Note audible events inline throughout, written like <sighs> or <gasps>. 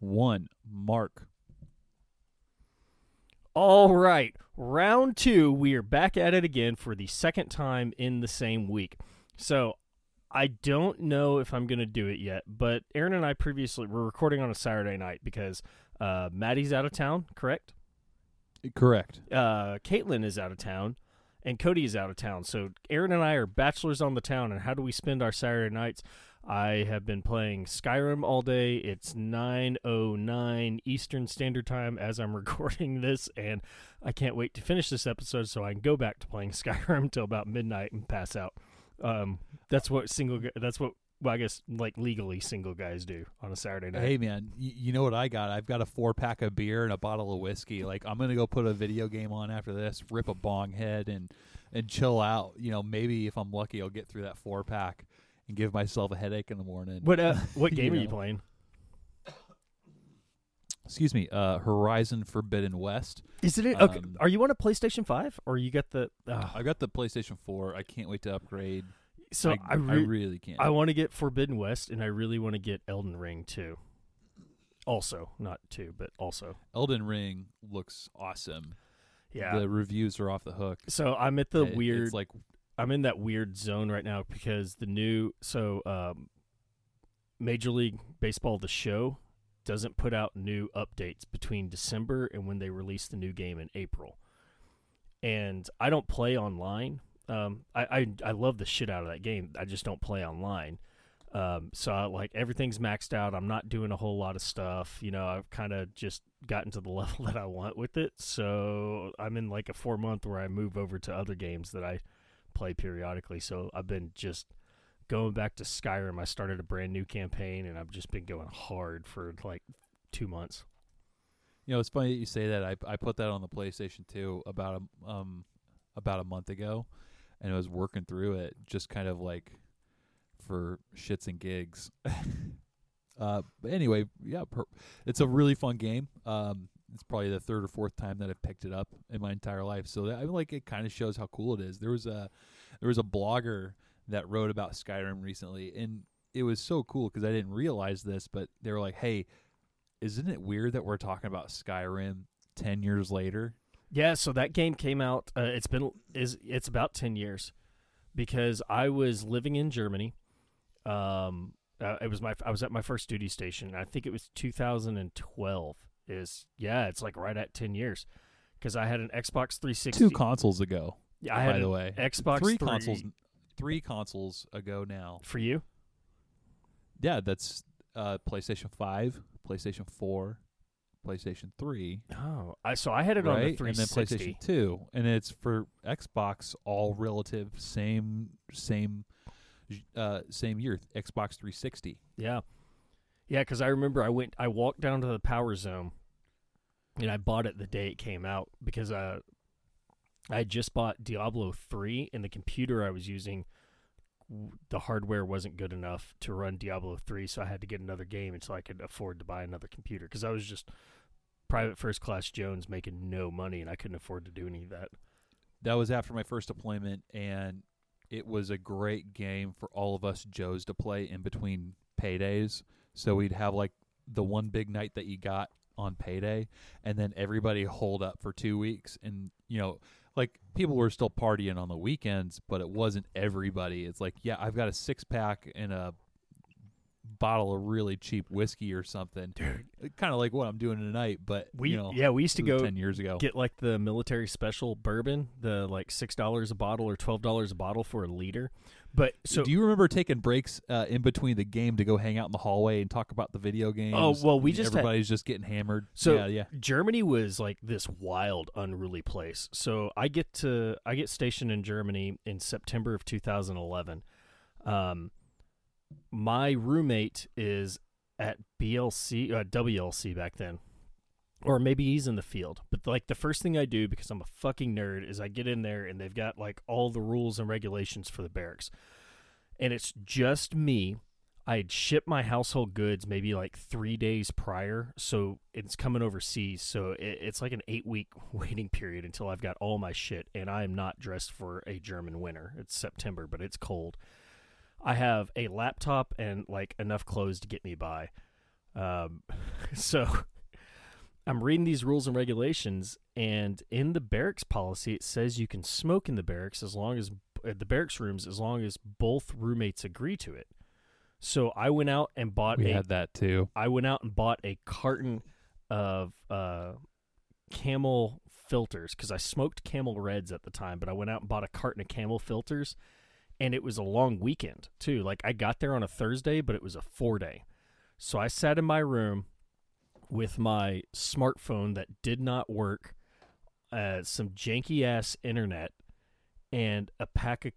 One. Mark. All right, round two. We are back at it again for the second time in the same week. So I don't know if I'm going to do it yet, but Aaron and I previously were recording on a Saturday night because uh, Maddie's out of town, correct? Correct. Uh, Caitlin is out of town, and Cody is out of town. So Aaron and I are bachelors on the town, and how do we spend our Saturday nights? I have been playing Skyrim all day. It's 9:09 Eastern Standard Time as I'm <laughs> recording this and I can't wait to finish this episode so I can go back to playing <laughs> Skyrim until about midnight and pass out. Um, that's what single that's what well, I guess like legally single guys do on a Saturday night. Hey man, y- you know what I got? I've got a four pack of beer and a bottle of whiskey. Like I'm gonna go put a video game on after this, rip a bong head, and and chill out. You know, maybe if I'm lucky, I'll get through that four pack and give myself a headache in the morning. What uh, <laughs> what game are you know. playing? Excuse me, uh, Horizon Forbidden West. Is it okay? Um, Are you on a PlayStation Five or you got the? ah. I got the PlayStation 4. I can't wait to upgrade. so I, I, re- really can't. I want to get Forbidden West, and I really want to get Elden Ring too. Also, not two, but also, Elden Ring looks awesome. yeah. The reviews are off the hook. so I'm at the It- weird. It's like I'm in that weird zone right now because the new so um, Major League Baseball the show doesn't put out new updates between December and when they release the new game in April. And I don't play online. Um, I, I I love the shit out of that game. I just don't play online. Um, so I, like everything's maxed out. I'm not doing a whole lot of stuff. You know, I've kind of just gotten to the <laughs> level that I want with it. So I'm in like a four month where I move over to other games that I play periodically. So I've been just going back to Skyrim. I started a brand new campaign and I've just been going hard for like two months. You know, it's funny that you say that. I I put that on the PlayStation 2 about a um about a month ago, and I was working through it, just kind of like for shits and gigs. <laughs> uh, but anyway, yeah, per- it's a really fun game. Um, it's probably the third or fourth time that I've picked it up in my entire life. So that, I mean, like it kind of shows how cool it is. There was a there was a blogger that wrote about Skyrim recently, and it was so cool because I didn't realize this, but they were like, "Hey, isn't it weird that we're talking about Skyrim 10 years later? Yeah, so that game came out. Uh, it's been is it's about ten years because I was living in Germany. Um, uh, it was my I was at my first duty station. I think it was 2012. Is yeah, it's like right at ten years because I had an Xbox 360. Two consoles ago, yeah, I had by the way. Xbox three 3 consoles three consoles ago now. for you. Yeah, that's uh PlayStation 5, PlayStation 4, PlayStation 3, Oh, I so I had it on the right? And then PlayStation 2. And it's for Xbox all relative same same uh same year, Xbox 360. Yeah, yeah. Because I remember I went, I walked down to the Power Zone, and I bought it the day it came out because uh, I just bought Diablo three, and the computer I was using, the hardware wasn't good enough to run Diablo three, so I had to get another game until I could afford to buy another computer because I was just private first class Jones making no money, and I couldn't afford to do any of that. that was after my first deployment and it was a great game for all of us joes to play in between paydays so we'd have like the one big night that you got on payday and then everybody hold up for two weeks. And you know like people were still partying on the weekends but it wasn't everybody. It's like yeah i've got a six pack and a bottle of really cheap whiskey or something. Kind of like what i'm doing tonight but We you know yeah, we used to go 10 years ago. get like the military special bourbon, the like six dollars a bottle or twelve dollars a bottle for a liter. But so do you remember taking breaks uh, in between the game to go hang out in the hallway and talk about the video games? Oh, well, we just had- everybody's just getting hammered. So yeah, yeah. Germany was like this wild, unruly place. So I get to I get stationed in Germany in September of 2011. Um, my roommate is at BLC, uh, WLC back then, or maybe he's in the field. But like the first thing I do because I'm a fucking nerd is I get in there and they've got like all the rules and regulations for the barracks, and it's just me I had shipped my household goods maybe like three days prior, so it's coming overseas. So it, it's like an eight week <laughs> waiting period until I've got all my shit, and I am not dressed for a German winter. It's September, but it's cold. I have a laptop and like enough clothes to get me by. Um, <laughs> so I'm reading these rules and regulations, and in the barracks policy, it says you can smoke in the barracks as long as the barracks rooms as long as both roommates agree to it. So I went out and bought We a had that too. I went out and bought a carton of uh, Camel filters because I smoked Camel Reds at the time, but I went out and bought a carton of Camel filters, and it was a long weekend too. Like I got there on a Thursday, but it was a four day. So I sat in my room with my smartphone that did not work, uh, some janky ass internet, and a pack of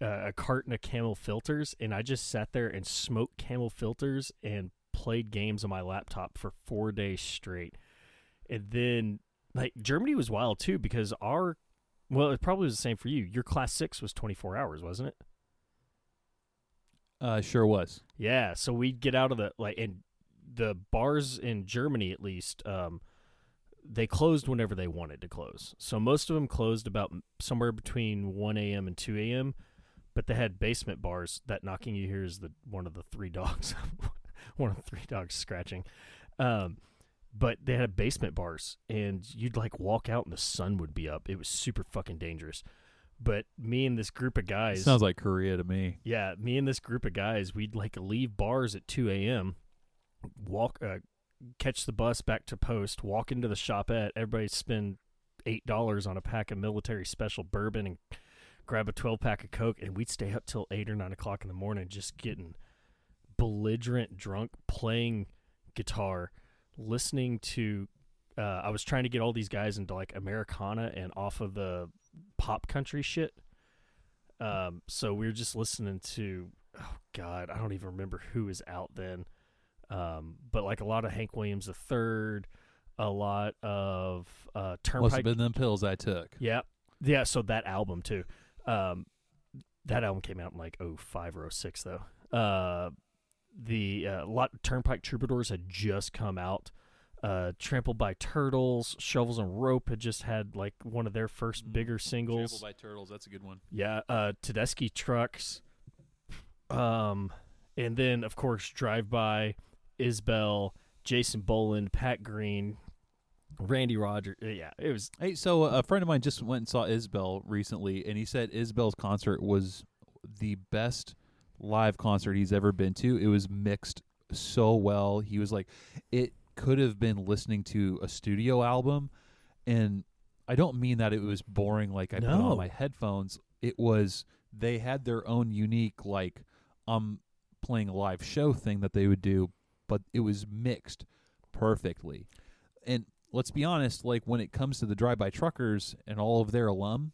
uh, a carton of Camel filters, and I just sat there and smoked Camel filters and played games on my laptop for four days straight. And then, like Germany was wild too because our, well, it probably was the same for you. Your class six was twenty four hours, wasn't it? Uh, sure was. Yeah. So we'd get out of the like, and the bars in Germany at least, um, they closed whenever they wanted to close. So most of them closed about somewhere between one a.m. and two a.m. But they had basement bars. That knocking you hear is the one of the three dogs, <laughs> one of the three dogs scratching. Um, but they had basement bars, and you'd like walk out, and the sun would be up. It was super fucking dangerous. But me and this group of guys, Sounds like Korea to me. yeah, me and this group of guys, we'd like leave bars at 2 a.m., walk, uh, catch the bus back to post, walk into the shopette. Everybody spend eight dollars on a pack of military special bourbon and grab a 12 pack of coke, and we'd stay up till eight or nine o'clock in the morning, just getting belligerent drunk, playing guitar, listening to. Uh, I was trying to get all these guys into like Americana and off of the pop country shit. Um, so we were just listening to, oh God, I don't even remember who was out then. Um, but like a lot of Hank Williams the third, a lot of uh, Must have Turnpike. been them pills I took. Yeah, yeah. So that album too. Um, that album came out in like 05 or 06 though. Uh, the uh, lot Turnpike Troubadours had just come out. Uh, Trampled by Turtles, Shovels and Rope had just had like one of their first Mm. bigger singles. Trampled by turtles. That's a good one. Yeah, uh Tedeschi trucks. Um and then of course Drive By, Isbell, Jason Boland, Pat Green, Randy Rogers. Uh, Yeah, it was Hey, so a friend of mine just went and saw Isbell recently, and he said Isbell's concert was the best live concert he's ever been to. It was mixed so well. He was like, it could have been listening to a studio album, and I don't mean that it was boring like I put No. on my headphones. It was they had their own unique like um playing a live show thing that they would do, but it was mixed perfectly. And let's be honest, like when it comes to the drive-by truckers and all of their alum,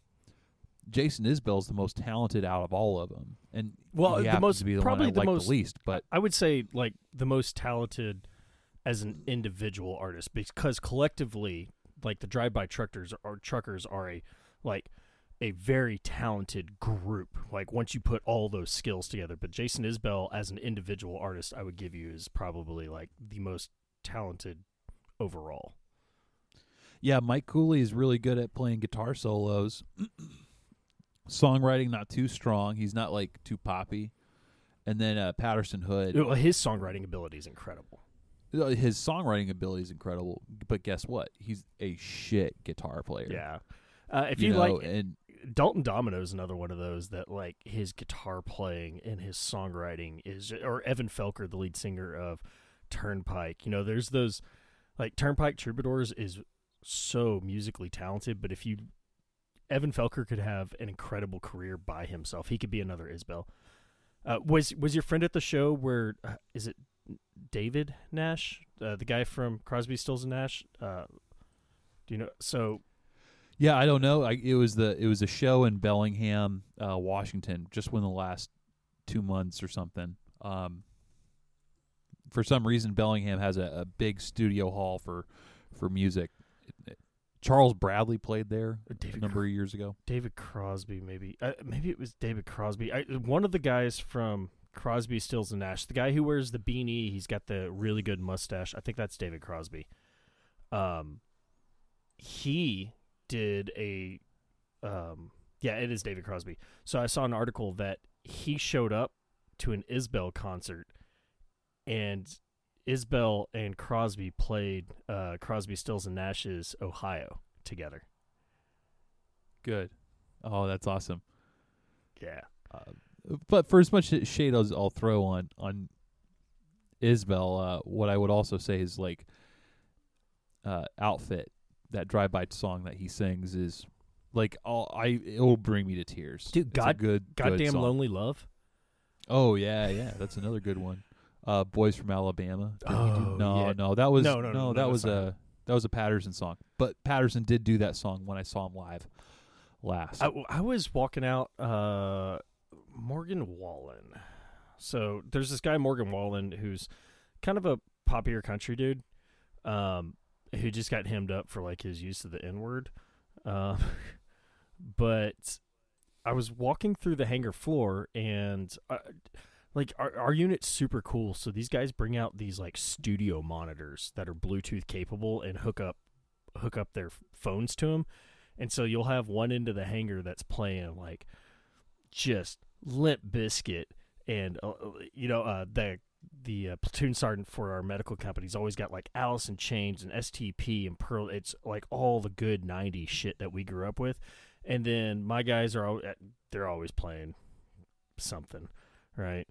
Jason Isbell's the most talented out of all of them, and Well, he the most- the probably the like most- the least. But I would say like the most talented as an individual artist because collectively like the Drive By Truckers or truckers are a like a very talented group. Like once you put all those skills together, but Jason Isbell as an individual artist, I would give you is probably like the most talented overall. yeah, Mike Cooley is really good at playing guitar solos. <clears throat> Songwriting not too strong. He's not like too poppy. And then uh, Patterson Hood, his songwriting ability is incredible. uh, his songwriting ability is incredible. But guess what? He's a shit guitar player. Yeah. Uh, if you, know, like and Dalton Domino is another one of those that like his guitar playing and his songwriting is or Evan Felker, the lead singer of Turnpike. You know, there's those like Turnpike Troubadours is so musically talented, but if you Evan Felker could have an incredible career by himself. He could be another Isbell. Uh, was was your friend at the show where uh, is it David Nash, uh, the guy from Crosby, Stills and Nash? Uh, do you know? So Yeah, I don't know. I, it was the it was a show in Bellingham, uh, Washington, just within the last two months or something. Um, for some reason, Bellingham has a, a big studio hall for for music. Charles Bradley played there a David number of years ago. David Crosby, maybe. Uh, maybe it was David Crosby. I, one of the guys from Crosby, Stills and Nash, the guy who wears the beanie, he's got the really good mustache. I think that's David Crosby. Um, he did a, um, yeah, it is David Crosby. So I saw an article that he showed up to an Isbell concert, and Isbell and Crosby played uh, Crosby, Stills, and Nash's Ohio together. Good. Oh, that's awesome. Yeah. Uh, but for as much shade as I'll throw on on Isbell, uh, what I would also say is like uh, outfit that drive by song that he sings is like all I it will bring me to tears. Dude, It's God- good Goddamn good lonely love. Oh yeah, yeah, that's another good one. Uh, Boys from Alabama. Did he do- Oh, no, yeah. no, that was No, no, no, no, that that's was not a that was a Patterson song. But Patterson did do that song when I saw him live last. I, I was walking out uh, Morgan Wallen. So there's this guy Morgan Wallen who's kind of a popular country dude, um, who just got hemmed up for like his use of the N word. Uh, <laughs> but I was walking through the hangar floor and. Uh, like our our unit's super cool. So these guys bring out these like studio monitors that are Bluetooth capable and hook up hook up their phones to them. And so you'll have one end of the hangar that's playing like just Limp Bizkit and uh, you know uh, the the uh, platoon sergeant for our medical company's always got like Alice in Chains and STP and Pearl. It's like all the good '90s shit that we grew up with. And then my guys are al- they're always playing something, right?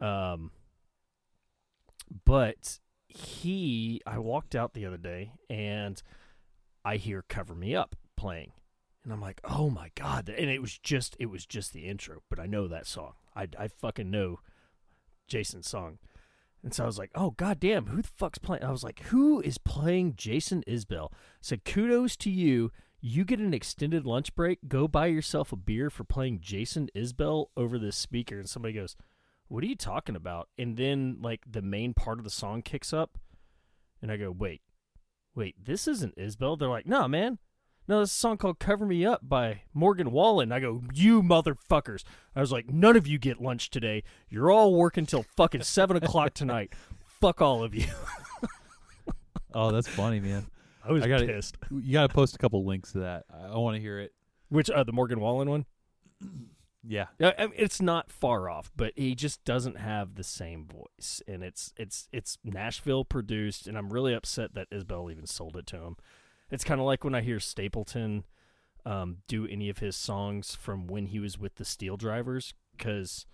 Um, but he, I walked out the other day and I hear "Cover Me Up" playing, and I'm like, "Oh my god!" And it was just, it was just the intro, but I know that song. I, I fucking know Jason's song, and so I was like, "Oh god damn, who the fuck's playing?" I was like, "Who is playing Jason Isbell?" So "Kudos to you." You get an extended lunch break. Go buy yourself a beer for playing Jason Isbell over this speaker, and somebody goes, what are you talking about? And then like the main part of the song kicks up, and I go, wait, wait, this isn't Isbell. They're like, no, man, no, this song called "Cover Me Up" by Morgan Wallen. I go, you motherfuckers! I was like, none of you get lunch today. You're all working till fucking seven o'clock tonight. Fuck all of you. <laughs> oh, that's funny, man. I was I gotta- pissed. You got to post a couple links to that. I, I want to hear it. Which uh, the Morgan Wallen one? <clears throat> Yeah. Yeah, I mean, it's not far off, but he just doesn't have the same voice, and it's it's it's Nashville produced, and I'm really upset that Isbell even sold it to him. It's kind of like when I hear Stapleton um, do any of his songs from when he was with the Steel Drivers, because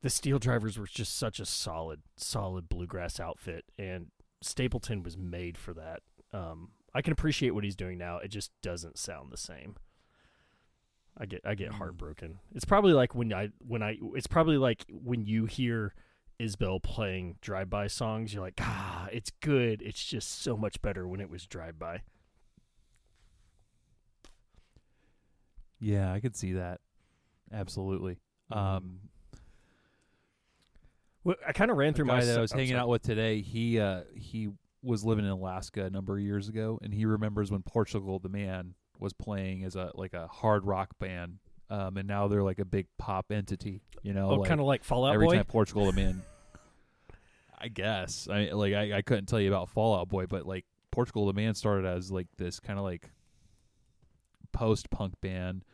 the Steel Drivers were just such a solid, solid bluegrass outfit, and Stapleton was made for that. Um, I can appreciate what he's doing now; it just doesn't sound the same. I get I get Mm. heartbroken. It's probably like when I when I it's probably like when you hear Isbell playing drive by songs, you're like, ah, it's good. It's just so much better when it was drive by. Yeah, I could see that. Absolutely. Um, Well, I kind of ran through guy my that I was hanging sorry. out with today, he uh, he was living in Alaska a number of years ago, and he remembers when Portugal the Man was playing as a like a hard rock band, um, and now they're like a big pop entity. You know, Oh, like kind of like Fallout every Boy. time Portugal the Man. <laughs> I guess I like I, I couldn't tell you about Fall Out Boy, but like Portugal the Man started as like this kind of like post punk band,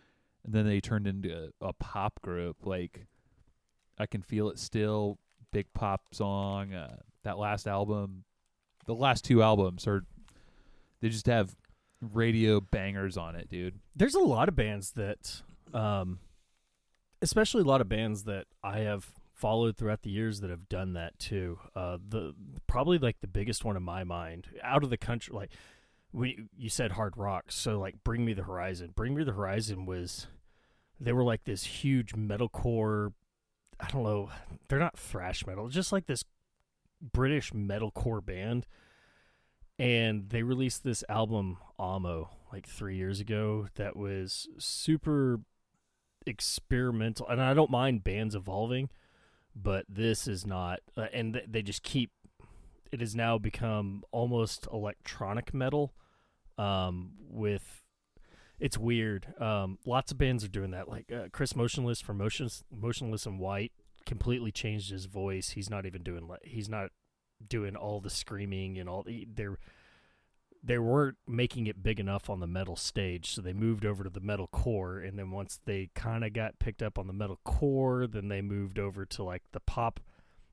and then they turned into a, a pop group. Like I can feel it still, big pop song. Uh, that last album, the last two albums are they just have radio bangers on it, dude. There's a lot of bands that, um, especially a lot of bands that I have followed throughout the years that have done that too. Uh, the probably like the biggest one in my mind out of the country, like we you said hard rock, so like Bring Me the Horizon. Bring Me the Horizon was they were like this huge metalcore. I don't know, they're not thrash metal, just like this British metalcore band. And they released this album Amo like three years ago that was super experimental and i don't mind bands evolving but this is not uh, and th- they just keep it has now become almost electronic metal um with it's weird um lots of bands are doing that like uh, chris motionless from motionless Motionless in White completely changed his voice he's not even doing like he's not doing all the screaming and all the they're they weren't making it big enough on the metal stage, so they moved over to the metal core. And then once they kind of got picked up on the metal core, then they moved over to like the pop,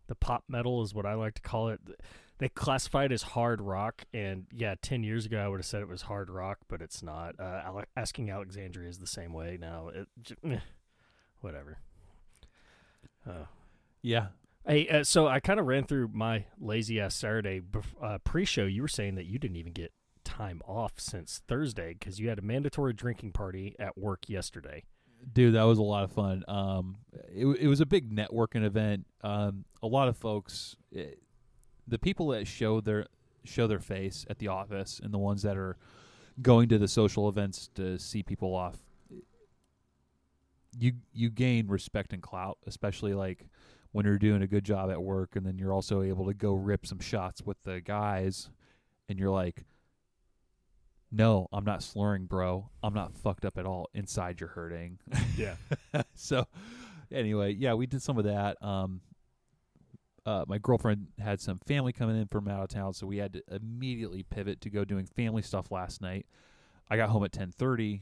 The pop metal is what I like to call it. They classify it as hard rock, and yeah, ten years ago I would have said it was hard rock, but it's not. Uh, Ale- Asking Alexandria is the same way now. It, whatever. Uh, Yeah. Hey, uh, so I kind of ran through my lazy ass Saturday bef- uh, pre-show. You were saying that you didn't even get time off since Thursday because you had a mandatory drinking party at work yesterday. Dude, that was a lot of fun. Um, it, it was a big networking event. Um, a lot of folks, eh, the people that show their show their face at the office, and the ones that are going to the social events to see people off, you you gain respect and clout, especially like when you're doing a good job at work, and then you're also able to go rip some shots with the guys, and you're like, no, I'm not slurring, bro. I'm not fucked up at all. Inside, you're hurting. Yeah. <laughs> so, anyway, yeah, we did some of that. Um, uh, my girlfriend had some family coming in from out of town, so we had to immediately pivot to go doing family stuff last night. I got home at 10:30,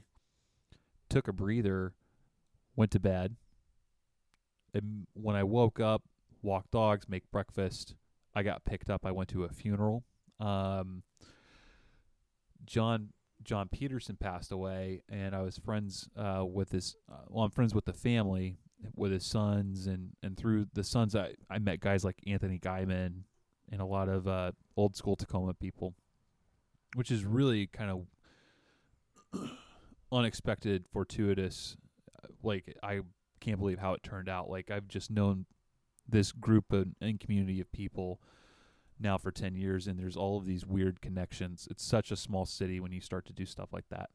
took a breather, went to bed. And when I woke up, walked dogs, make breakfast, I got picked up. I went to a funeral. Um, John John Peterson passed away, and I was friends uh, with his. Uh, well, I'm friends with the family, with his sons, and and through the sons, I I met guys like Anthony Guyman and a lot of uh, old school Tacoma people, which is really kind of <clears throat> unexpected, fortuitous. Uh, Like I can't believe how it turned out. Like I've just known this group of, and community of people now for 10 years and there's all of these weird connections. It's such a small city when you start to do stuff like that.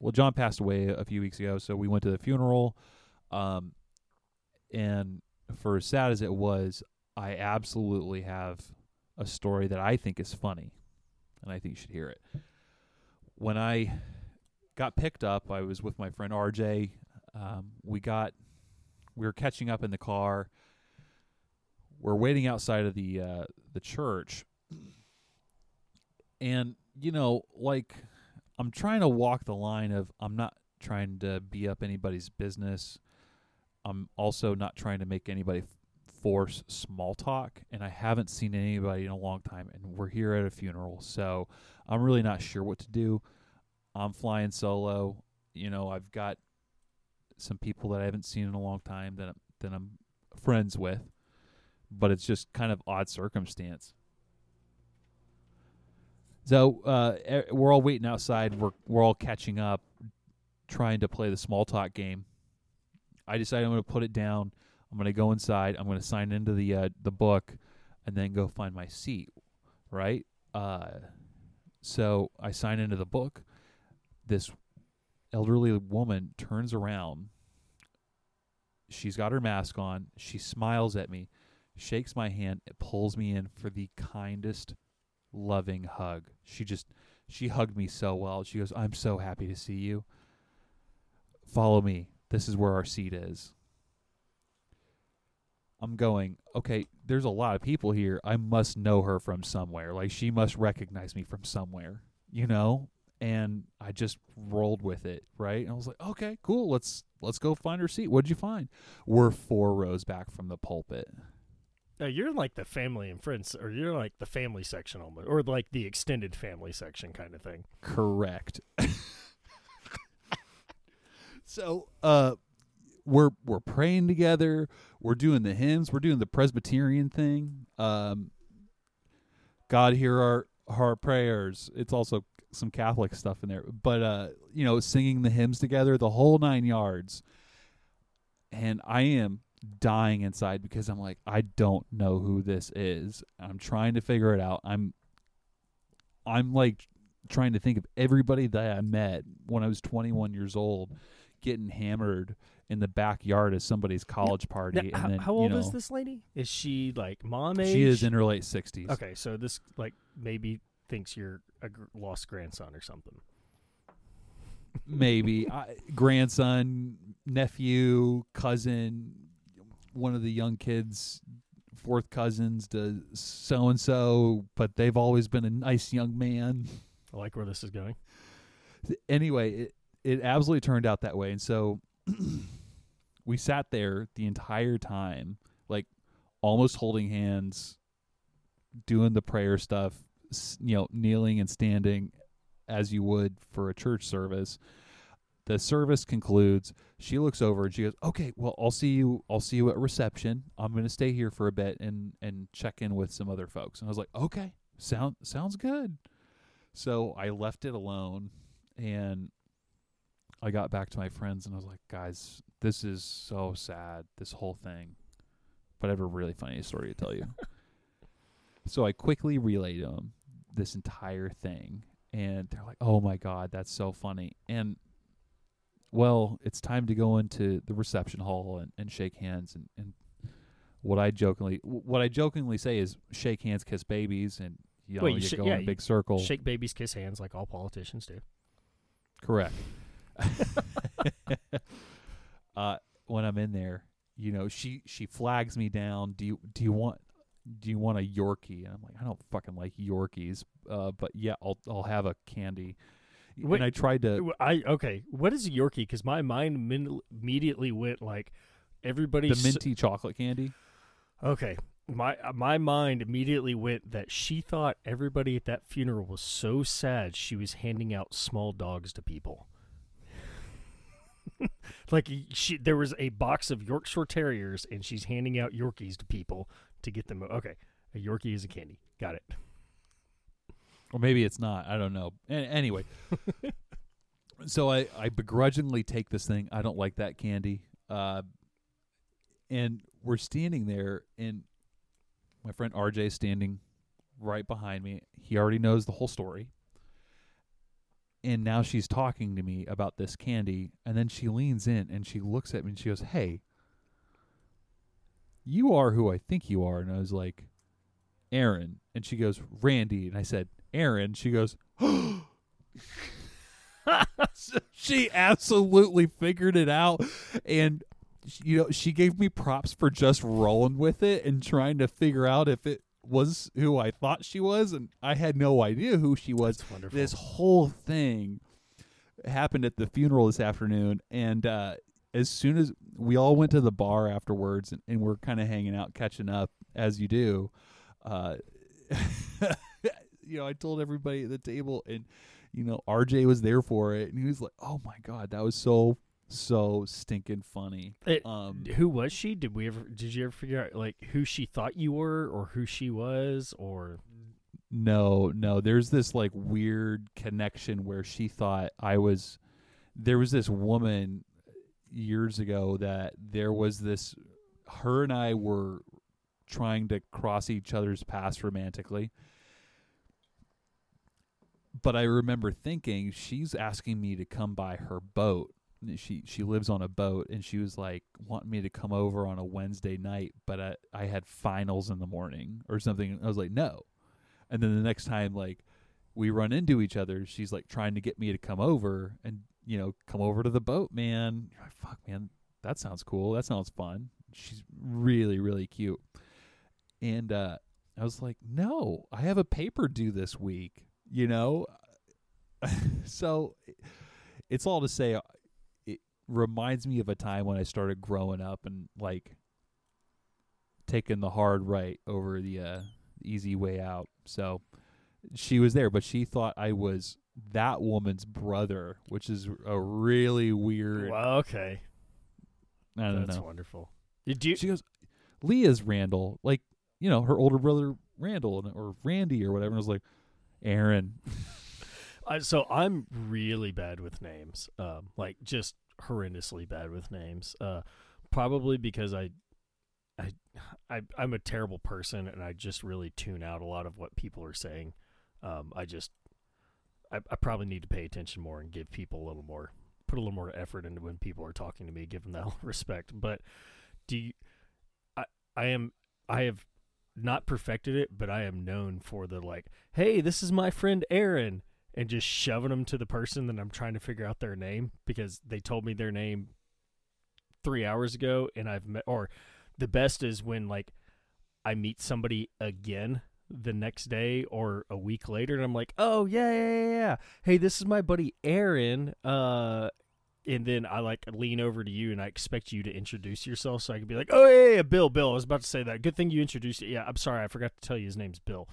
Well, John passed away a few weeks ago, so we went to the funeral. Um, and for as sad as it was, I absolutely have a story that I think is funny, and I think you should hear it. When I got picked up, I was with my friend RJ. Um, we got, we were catching up in the car we're waiting outside of the uh, the church, and you know, like I'm trying to walk the line of I'm not trying to be up anybody's business. I'm also not trying to make anybody force small talk, and I haven't seen anybody in a long time, and we're here at a funeral, so I'm really not sure what to do. I'm flying solo. You know, I've got some people that I haven't seen in a long time that that I'm friends with but it's just kind of odd circumstance. So uh, we're all waiting outside. We're we're all catching up, trying to play the small talk game. I decided I'm going to put it down. I'm going to go inside. I'm going to sign into the uh, the book, and then go find my seat. Right. Uh, so I sign into the book. This elderly woman turns around. She's got her mask on. She smiles at me shakes my hand, it pulls me in for the kindest, loving hug. She just she hugged me so well. She goes, "I'm so happy to see you. Follow me. This is where our seat is." I'm going, "Okay, there's a lot of people here. I must know her from somewhere. Like she must recognize me from somewhere, you know?" And I just rolled with it, right? And I was like, "Okay, cool. Let's let's go find her seat. What'd you find?" We're four rows back from the pulpit. Uh, you're like the family and friends, or you're like the family section almost, or like the extended family section kind of thing. Correct. <laughs> so, uh, we're we're praying together. We're doing the hymns. We're doing the Presbyterian thing. Um, God hear our our prayers. It's also some Catholic stuff in there, but uh, you know, singing the hymns together, the whole nine yards. And I am dying inside because I'm like, I don't know who this is. I'm trying to figure it out. I'm I'm like trying to think of everybody that I met when I was 21 years old getting hammered in the backyard of somebody's college party Now, and how, then how old know, is this lady? Is she like mom age? she is in her late 60s. Okay, so this like maybe thinks you're a gr- lost grandson or something. Maybe <laughs> I, grandson, nephew, cousin, one of the young kids fourth cousins to so and so, but they've always been a nice young man. I like where this is going. anyway, it it absolutely turned out that way, and so <clears throat> we sat there the entire time, like almost holding hands, doing the prayer stuff, you know, kneeling and standing as you would for a church service. The service concludes. She looks over and she goes, "Okay, well, I'll see you. I'll see you at reception. I'm going to stay here for a bit and and check in with some other folks." And I was like, "Okay, sound sounds good." So I left it alone, and I got back to my friends and I was like, "Guys, this is so sad. This whole thing." But I have a really funny story to tell you. <laughs> so I quickly relayed to them this entire thing, and they're like, "Oh my god, that's so funny!" And well, it's time to go into the reception hall and, and shake hands and, and what I jokingly what I jokingly say is shake hands, kiss babies, and you know Well, you you sh- go yeah, in a big circle. Shake babies, kiss hands, like all politicians do. Correct. <laughs> uh, when I'm in there, you know, she she flags me down. Do you do you want do you want a Yorkie? And I'm like, I don't fucking like Yorkies, uh, but yeah, I'll I'll have a candy. Wait, and I tried to I okay. What is a Yorkie? Because my mind min- immediately went like everybody. the minty chocolate candy. okay, my uh, my mind immediately went that she thought everybody at that funeral was so sad she was handing out small dogs to people. <laughs> like she, there was a box of Yorkshire Terriers, and she's handing out Yorkies to people to get them. Okay, a Yorkie is a candy. Got it. Or maybe it's not. I don't know. A- anyway, <laughs> so I I begrudgingly take this thing. I don't like that candy. Uh, and we're standing there, and my friend RJ is standing right behind me. He already knows the whole story. And now she's talking to me about this candy, and then she leans in and she looks at me and she goes, "Hey, you are who I think you are." And I was like, Aaron. And she goes, Randy. And I said, Aaron. She goes, <gasps> she absolutely figured it out. And, you know, she gave me props for just rolling with it and trying to figure out if it was who I thought she was. And I had no idea who she was That's wonderful. this whole thing happened at the funeral this afternoon and uh as soon as we all went to the bar afterwards and, and we're kind of hanging out catching up as you do uh <laughs> you know i told everybody at the table and you know rj was there for it and he was like oh my god that was so so stinking funny It- um who was she? Did we ever? Did you ever figure out like who she thought you were, or who she was, or No, no. There's this like weird connection where she thought I was. There was this woman years ago that there was this. Her and I were trying to cross each other's paths romantically. But I remember thinking she's asking me to come by her boat. She she lives on a boat, and she was like wanting me to come over on a Wednesday night, but I I had finals in the morning or something. I was like, no. And then the next time, like, we run into each other, she's like trying to get me to come over and, you know, come over to the boat, man. Like, fuck, man, that sounds cool. That sounds fun. She's really, really cute. And uh, I was like, no, I have a paper due this week, you know? <laughs> so it's all to say, uh, it reminds me of a time when I started growing up and, like, taking the hard right over the uh, easy way out. So she was there, but she thought I was that woman's brother, which is a really weird. well, okay, I don't that's know. wonderful. Did you? She goes, Leah's Randall, like you know her older brother Randall or Randy or whatever. And I was like, Aaron. I, so I'm really bad with names, um, like just horrendously bad with names. Uh, probably because I, I, I, I'm a terrible person, and I just really tune out a lot of what people are saying. Um, I just, I, I probably need to pay attention more and give people a little more, put a little more effort into when people are talking to me, give them that <laughs> respect. But do you, I, I am, I have not perfected it, but I am known for the like, hey, this is my friend Aaron and just shoving them to the person that I'm trying to figure out their name because they told me their name three hours ago and I've met or the best is when like I meet somebody again the next day or a week later and I'm like, "Oh, yeah, yeah, yeah, yeah. Hey, this is my buddy Aaron. Uh and then I like lean over to you and I expect you to introduce yourself so I can be like, "Oh yeah, yeah, Bill, Bill." I was about to say that. Good thing you introduced it. Yeah, I'm sorry, I forgot to tell you his name's Bill.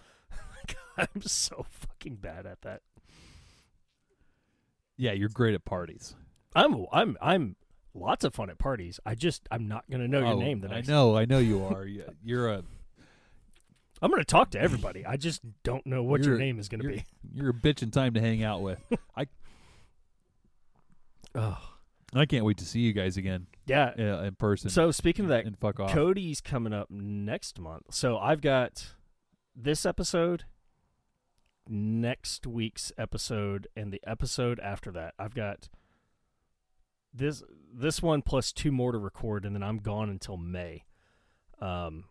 <laughs> I'm so fucking bad at that. Yeah, you're great at parties. I'm I'm I'm lots of fun at parties. I just I'm not gonna know your Oh, name. The I next know, I know you are. <laughs> You're a I'm gonna talk to everybody. I just don't know what your name is gonna be. you're a bitch in time to hang out with. <laughs> Oh I can't wait to see you guys again yeah. uh, in person. So speaking of that, and fuck off. Cody's coming up next month. So I've got this episode, next week's episode, and the episode after that. I've got this this one plus two more to record, and then I'm gone until May. Um,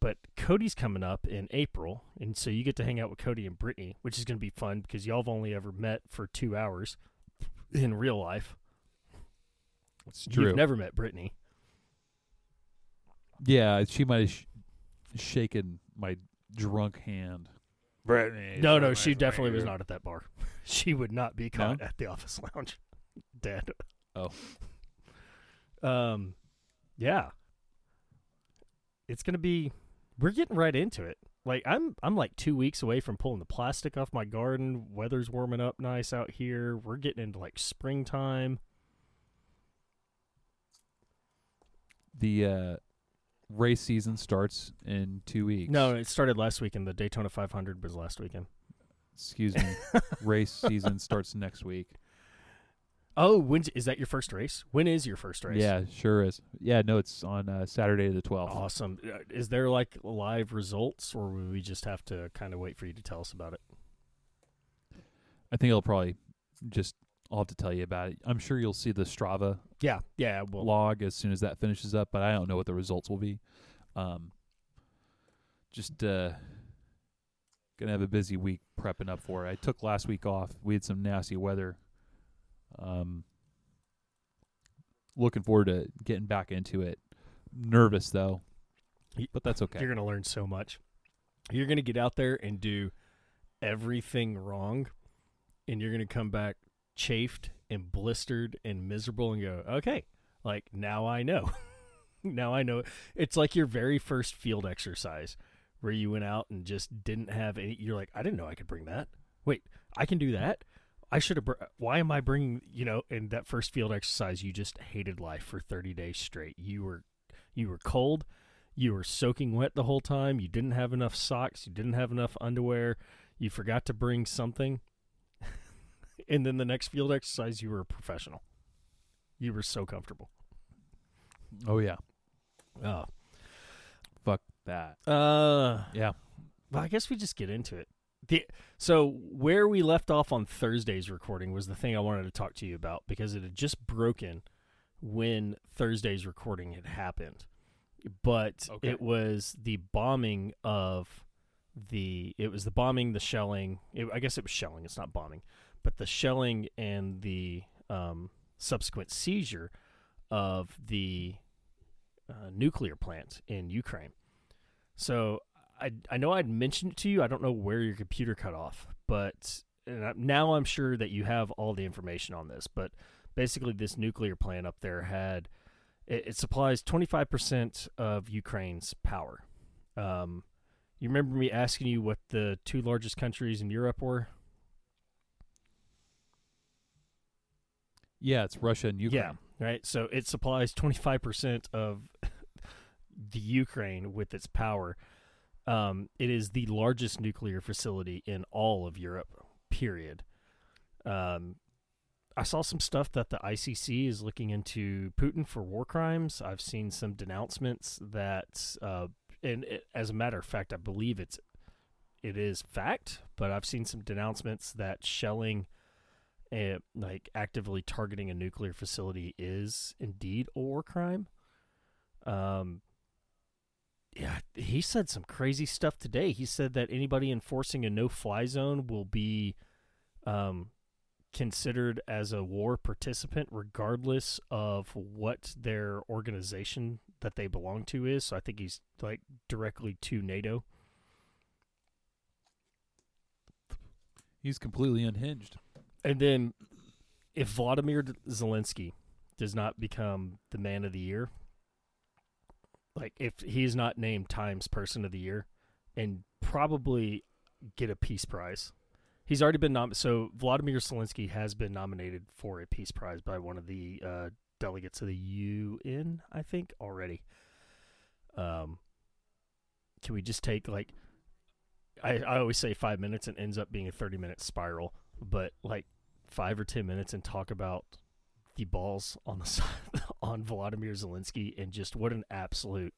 but Cody's coming up in April, and so you get to hang out with Cody and Brittany, which is going to be fun because y'all have only ever met for two hours in real life. it's true. You've never met Brittany. yeah, she might have sh- shaken my drunk hand. Brittany. No, no, she definitely was not at that bar. <laughs> She would not be caught at the office lounge. <laughs> Dead. Oh. Um yeah. It's gonna be we're getting right into it. Like I'm I'm like two weeks away from pulling the plastic off my garden. Weather's warming up nice out here. We're getting into like springtime. The uh, race season starts in two weeks. No, it started last weekend. The Daytona 500 was last weekend. excuse me. <laughs> race season starts next week. Oh, when's is that your first race? When is your first race? Yeah, sure is. Yeah, no, it's on uh, Saturday the twelfth. Awesome. Uh, Is there like live results, or we just have to kind of wait for you to tell us about it? I think I'll probably just I'll have to tell you about it. I'm sure you'll see the Strava Yeah, yeah. Well, log as soon as that finishes up, but I don't know what the results will be. Um, just uh, gonna have a busy week prepping up for it. I took last week off. We had some nasty weather. Um, looking forward to getting back into it. Nervous though, but that's okay. you're gonna learn so much. You're gonna get out there and do everything wrong, and you're gonna come back chafed and blistered and miserable, and go, okay, like now I know. <laughs> now I know. It's like your very first field exercise where you went out and just didn't have any. You're like, I didn't know I could bring that. Wait, I can do that. I should have. Br- why am I bringing? You know, in that first field exercise, you just hated life for 30 days straight. You were, you were cold. You were soaking wet the whole time. You didn't have enough socks. You didn't have enough underwear. You forgot to bring something. <laughs> and then the next field exercise, you were a professional. You were so comfortable. oh yeah, Oh. fuck that. Uh, Yeah, well, I guess we just get into it. The, so where we left off on Thursday's recording was the thing I wanted to talk to you about because it had just broken when Thursday's recording had happened. But Okay. it was the bombing of the it was the bombing, the shelling. It, I guess it was shelling. It's not bombing, but the shelling and the um, subsequent seizure of the uh, nuclear plant in Ukraine. So I I know I'd mentioned it to you. I don't know where your computer cut off, but and I, now I'm sure that you have all the information on this. But basically, this nuclear plant up there had it, it supplies 25% of Ukraine's power. Um, you remember me asking you what the two largest countries in Europe were? yeah. It's Russia and Ukraine. Yeah, right. So it supplies 25% of <laughs> the Ukraine with its power. Um, it is the largest nuclear facility in all of Europe, period. Um, I saw some stuff that the ICC is looking into Putin for war crimes. I've seen some denouncements that, uh, and it, as a matter of fact, I believe it's it is fact. But I've seen some denouncements that shelling uh, like actively targeting a nuclear facility is indeed a war crime. Um, yeah, he said some crazy stuff today. He said that anybody enforcing a no-fly zone will be um, considered as a war participant, regardless of what their organization that they belong to is. So I think he's like directly to NATO. He's completely unhinged. And then if Vladimir Zelensky does not become the man of the year, like if he's not named Times Person of the Year, and probably get a peace prize. He's already been nominated. so Vladimir Zelensky has been nominated for a peace prize by one of the uh, delegates of the UN, I think, already. Um, can we just take like I, I always say five minutes and ends up being a thirty minute spiral, but like five or ten minutes and talk about the balls on the <laughs> side on Vladimir Zelensky and just what an absolute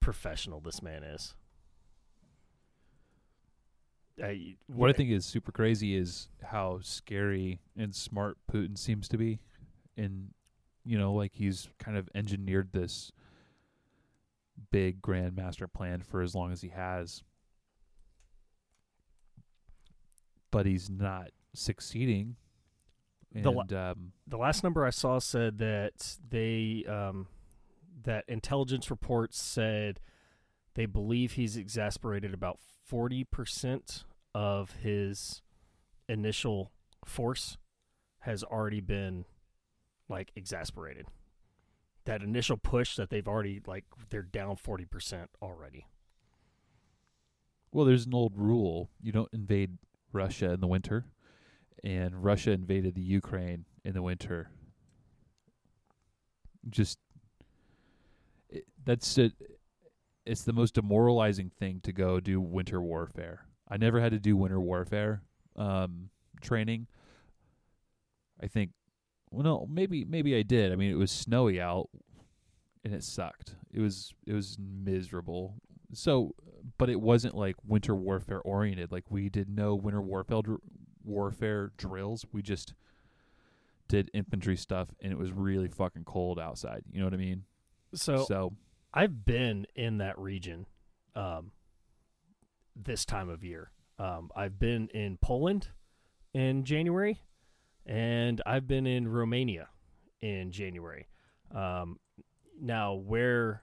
professional this man is. I, What I think is super crazy is how scary and smart Putin seems to be, and you know, like he's kind of engineered this big grand master plan for as long as he has, but he's not succeeding. And The la- um, the last number I saw said that they um, that intelligence reports said they believe he's exasperated about forty percent of his initial force has already been like exasperated. That initial push that they've already like they're down forty percent already. Well, there's an old rule: you don't invade Russia in the winter, and Russia invaded the Ukraine in the winter. Just it, that's it. It's the most demoralizing thing to go do winter warfare. I never had to do winter warfare um, training. I think, well, no, maybe maybe I did. I mean, it was snowy out, and it sucked. It was it was miserable. So, but it wasn't like winter warfare oriented. Like we did no winter warfare warfare drills. We just did infantry stuff, and it was really fucking cold outside. You know what I mean? So, so I've been in that region um, this time of year. Um, I've been in Poland in January, and I've been in Romania in January. Um, now, where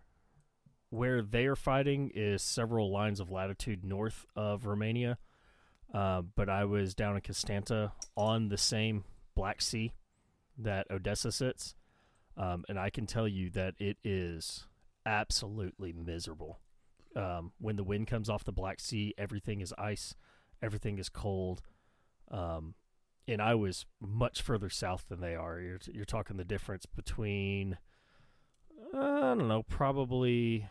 where they are fighting is several lines of latitude north of Romania, uh, but I was down in Constanta on the same Black Sea that Odessa sits, um, and I can tell you that it is absolutely miserable. Um, when the wind comes off the Black Sea, everything is ice, everything is cold. Um, and I was much further south than they are. You're you're talking the difference between uh, I don't know, probably.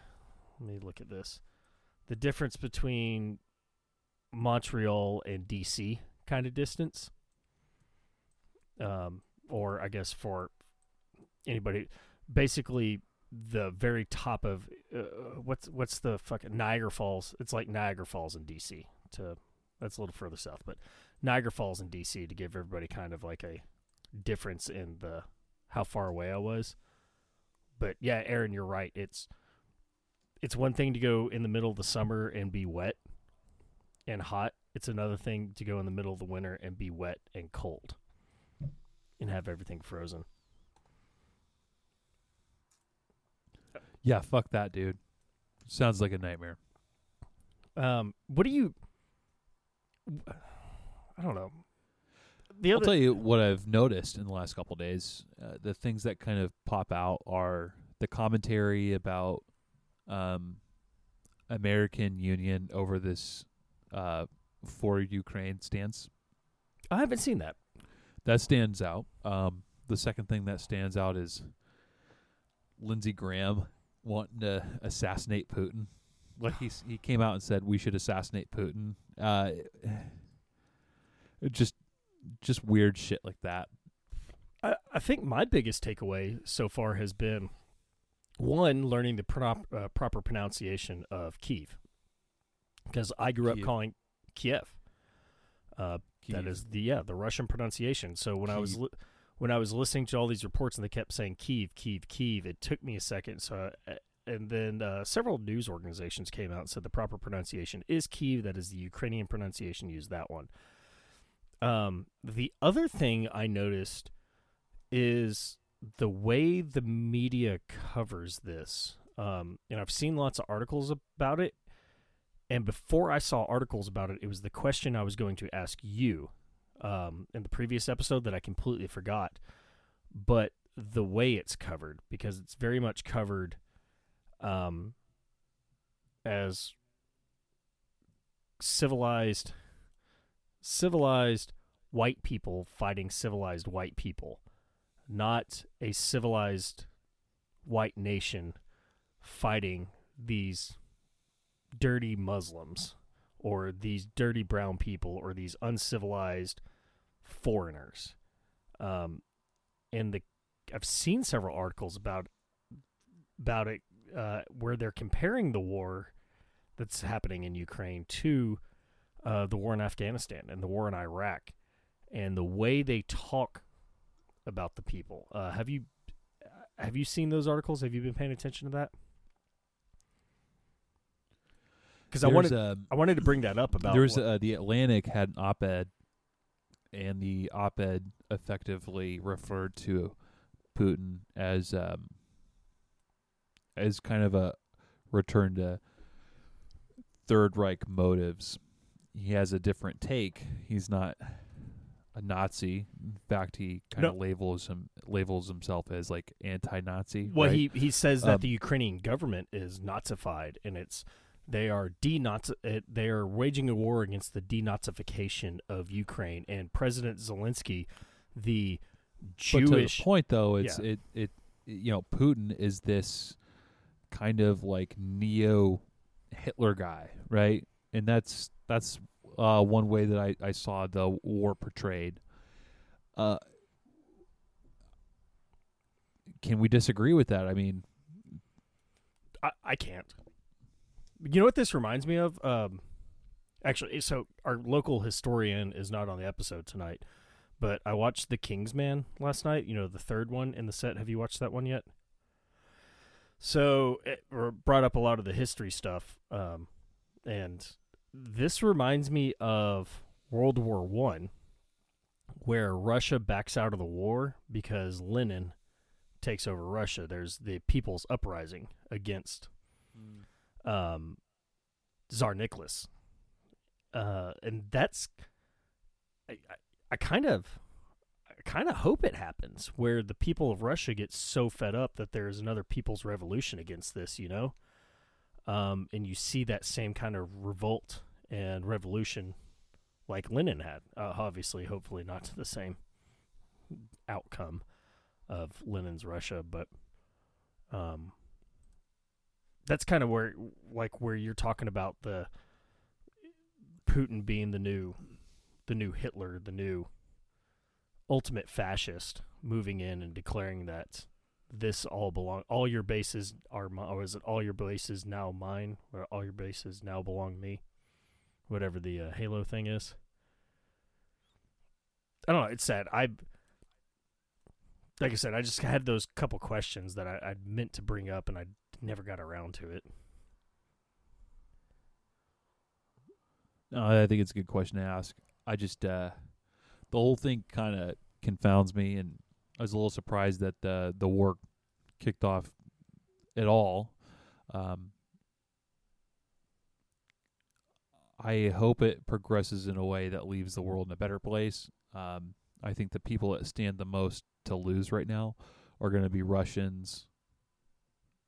Let me look at this. The difference between Montreal and DC kind of distance. Um, or I guess for anybody, basically the very top of uh, what's what's the fucking Niagara Falls. It's like Niagara Falls in DC. To that's a little further south, but Niagara Falls in DC to give everybody kind of like a difference in the how far away I was. But yeah, Aaron, you're right. It's it's one thing to go in the middle of the summer and be wet and hot. It's another thing to go in the middle of the winter and be wet and cold and have everything frozen. yeah, fuck that, dude. Sounds like a nightmare. Um, what do you? <sighs> I don't know. The other, I'll tell you what I've noticed in the last couple days. Uh, the things that kind of pop out are the commentary about um, American Union over this uh, for Ukraine stance. I haven't seen that. That stands out. Um, the second thing that stands out is Lindsey Graham wanting to assassinate Putin. Like he he came out and said we should assassinate Putin. Uh, <sighs> just just weird shit like that. I, I think my biggest takeaway so far has been one learning the prop, uh, proper pronunciation of Kyiv because I grew up Kiev. calling Kiev. Uh, Kiev. is the yeah the Russian pronunciation. So when I was li- when I was listening to all these reports and they kept saying Kiev, Kiev, Kiev, it took me a second. So I, and then uh, several news organizations came out and said the proper pronunciation is Kyiv. That is the Ukrainian pronunciation. Use that one. Um, the other thing I noticed is the way the media covers this. Um, and I've seen lots of articles about it. And before I saw articles about it, it was the question I was going to ask you um, in the previous episode that I completely forgot, but the way it's covered because it's very much covered um, as civilized civilized white people fighting civilized white people, not a civilized white nation fighting these dirty Muslims or these dirty brown people or these uncivilized foreigners. Um, and the I've seen several articles about about it uh, where they're comparing the war that's happening in Ukraine to uh, the war in Afghanistan and the war in Iraq, and the way they talk about the people. Uh, have you have you seen those articles? Have you been paying attention to that? Because I wanted um, I wanted to bring that up about there's what- uh, the Atlantic had an op-ed, and the op-ed effectively referred to Putin as um, as kind of a return to Third Reich motives. He has a different take. He's not a Nazi. In fact, he kind of No. labels him labels himself as like anti-Nazi. Well, right? he he says that Um, the Ukrainian government is Nazified, and it's they are denazi uh, they are waging a war against the denazification of Ukraine, and President Zelensky, the Jewish, the point, though, it's Yeah. it it you know Putin is this kind of like neo Hitler guy, right? And that's that's uh, one way that I, I saw the war portrayed. Uh, can we disagree with that? I mean, I, I can't. You know what this reminds me of? Um, actually, so our local historian is not on the episode tonight, but I watched The Kingsman last night. You know, the third one in the set. Have you watched that one yet? So it brought up a lot of the history stuff, um, and this reminds me of World War One, where Russia backs out of the war because Lenin takes over Russia. There's the People's Uprising against um, Tsar Nicholas, uh, and that's I, I, I kind of I kind of hope it happens where the people of Russia get so fed up that there's another people's revolution against this, you know, um, and you see that same kind of revolt and revolution like Lenin had. Uh, obviously, hopefully not to the same outcome of Lenin's Russia, but um, that's kind of where like where you're talking about the Putin being the new the new Hitler, the new ultimate fascist moving in and declaring that this all belong all your bases are mine or is it all your bases now mine or all your bases now belong me? Whatever the uh, halo thing is. I don't know it's sad. I like i said i just had those couple questions that i, I meant to bring up and i never got around to it no, I think it's a good question to ask. I just uh, the whole thing kind of confounds me, and I was a little surprised that the the war kicked off at all. Um, I hope it progresses in a way that leaves the world in a better place. Um, I think the people that stand the most to lose right now are going to be Russians,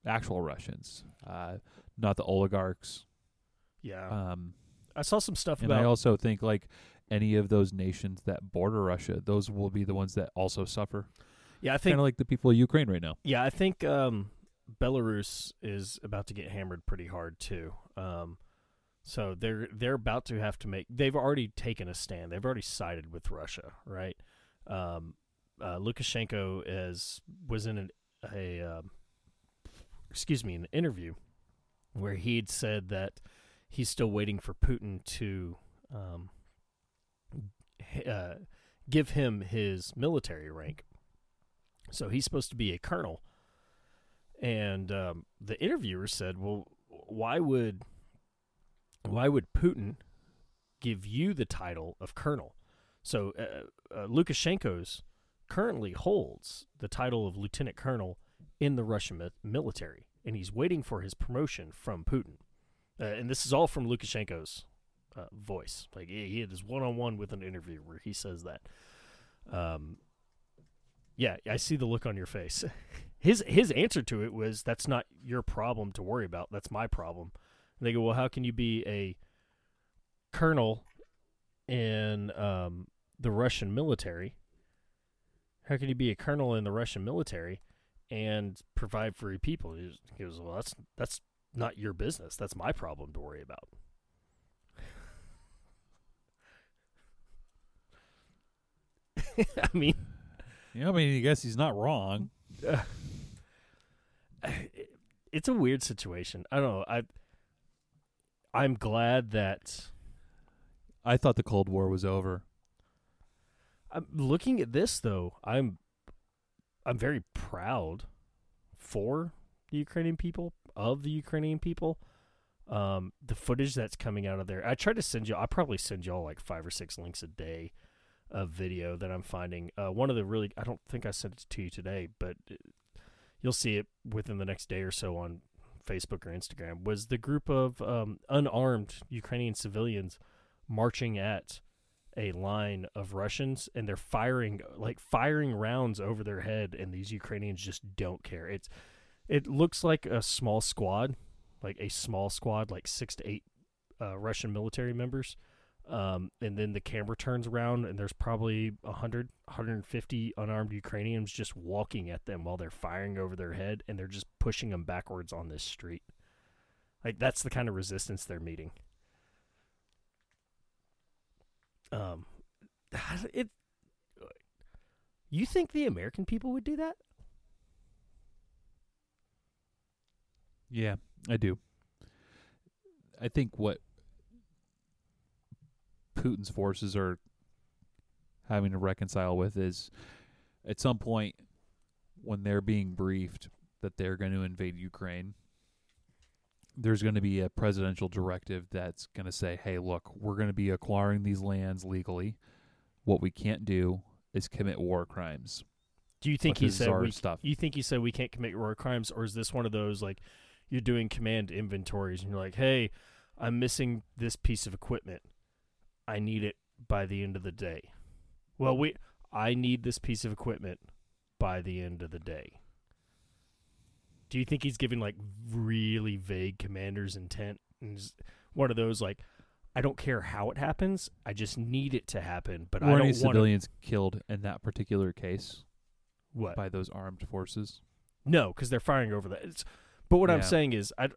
actual Russians, uh, not the oligarchs. yeah Um, i saw some stuff and about I also think like any of those nations that border Russia, those will be the ones that also suffer. yeah i think Kind of like the people of Ukraine right now. Yeah, I think um, Belarus is about to get hammered pretty hard too. Um, so they're they're about to have to make. They've already taken a stand. They've already sided with Russia, right? Um, uh, Lukashenko is was in an, a um, excuse me an interview where he'd said that he's still waiting for Putin to um, uh, give him his military rank. So he's supposed to be a colonel. And um, the interviewer said, "Well, why would why would Putin give you the title of colonel?" So uh, uh, Lukashenko's currently holds the title of lieutenant colonel in the Russian mi- military, and he's waiting for his promotion from Putin. Uh, and this is all from Lukashenko's uh, voice. Like he, he had this one on one with an interview where he says that. Um, yeah, I see the look on your face. <laughs> his his answer to it was, "That's not your problem to worry about. That's my problem." And they go, "Well, how can you be a colonel in um, the Russian military? How can you be a colonel in the Russian military and provide for your people?" He goes, "Well, that's that's not your business. That's my problem to worry about." <laughs> I mean, Yeah, I mean, I guess he's not wrong. <sighs> it's a weird situation. I don't know. I I'm glad that I thought the Cold War was over. I'm looking at this though. I'm I'm very proud for the Ukrainian people of the Ukrainian people. Um, the footage that's coming out of there. I try to send you. I probably send y'all like five or six links a day of video that I'm finding. Uh, one of the really. I don't think I sent it to you today, but you'll see it within the next day or so on Facebook or Instagram. Was the group of um, unarmed Ukrainian civilians marching at a line of Russians and they're firing like firing rounds over their head and these Ukrainians just don't care. It's it looks like a small squad, like a small squad like 6 to 8 uh, Russian military members. Um, and then the camera turns around and there's probably 100 150 unarmed Ukrainians just walking at them while they're firing over their head and they're just pushing them backwards on this street. Like that's the kind of resistance they're meeting. Um, it. You think the American people would do that? Yeah, I do. I think what Putin's forces are having to reconcile with is at some point when they're being briefed that they're going to invade Ukraine, there's going to be a presidential directive that's going to say, hey, look, we're going to be acquiring these lands legally. What we can't do is commit war crimes. Do you think he said we, stuff. You think he said we can't commit war crimes, or is this one of those like you're doing command inventories and you're like, hey, I'm missing this piece of equipment. I need it by the end of the day. Well, we I need this piece of equipment by the end of the day. Do you think he's giving like really vague commander's intent? And one of those like, I don't care how it happens. I just need it to happen, but I don't any civilians killed in that particular case what by those armed forces? No, because they're firing over that. It's, but what I'm saying is, I,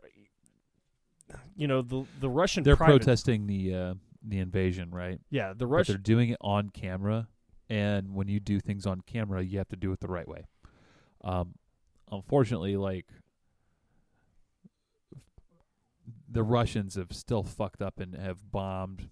you know, the the Russian They're private, protesting the uh, the invasion, right? Yeah, the But Russian. they're doing it on camera, and when you do things on camera, you have to do it the right way. Um, unfortunately, like the Russians have still fucked up and have bombed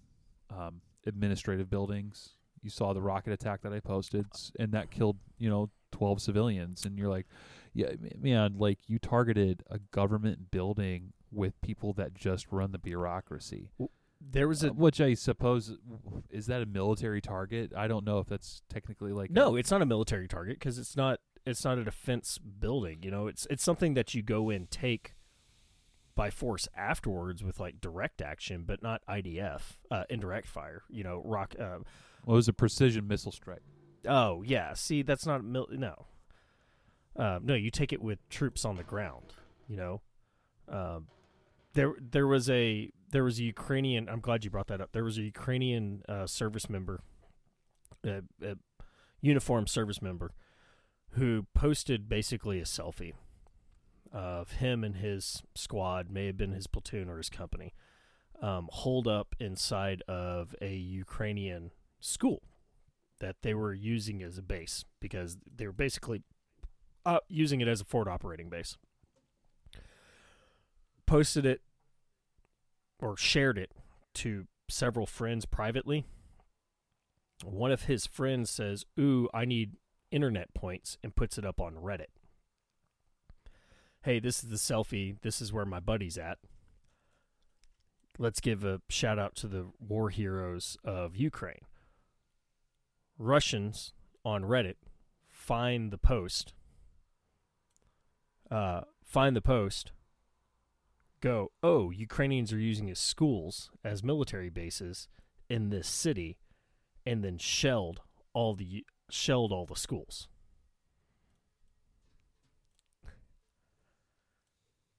um, administrative buildings. You saw the rocket attack that I posted, and that killed you know twelve civilians. And you're like, yeah, man, like you targeted a government building with people that just run the bureaucracy. There was Uh, a which I suppose is that a military target? I don't know if that's technically like no. A, It's not a military target because it's not. It's not a defense building. You know, it's it's something that you go in take by force afterwards with like direct action, but not IDF, uh, indirect fire. You know, rock. Uh, well, it was a precision missile strike. oh yeah, see, that's not mil- no. Uh, no, you take it with troops on the ground. You know, um, there there was a there was a Ukrainian. I'm glad you brought that up. There was a Ukrainian uh, service member, a, a uniformed service member, who posted basically a selfie of him and his squad, may have been his platoon or his company, um, holed up inside of a Ukrainian school that they were using as a base because they were basically uh, using it as a forward operating base. Posted it or shared it to several friends privately. One of his friends says, Ooh, I need internet points, and puts it up on Reddit. Hey, this is the selfie. This is where my buddy's at. Let's give a shout out to the war heroes of Ukraine. Russians on Reddit find the post, uh, find the post, go, oh, Ukrainians are using his schools as military bases in this city, and then shelled all the shelled all the schools.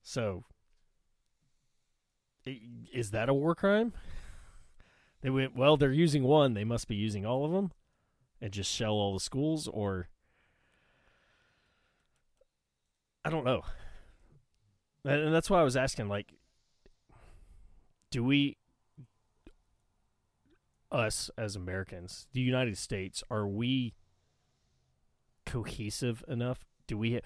So, is that a war crime? They went, well, they're using one, they must be using all of them, and just shell all the schools, or I don't know. And that's why I was asking, like, do we, us as Americans, the United States, are we cohesive enough? Do we,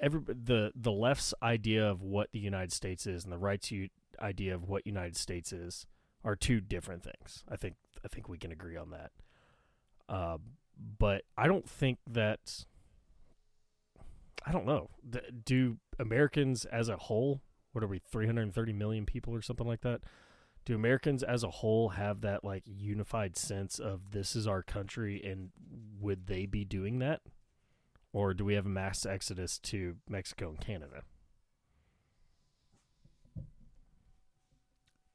every the the left's idea of what the United States is and the right's idea of what United States is are two different things. I think I think we can agree on that. Uh, but I don't think that. I don't know. Do Americans as a whole, what are we, 330 million people or something like that? Do Americans as a whole have that like unified sense of this is our country and would they be doing that? Or do we have a mass exodus to Mexico and Canada?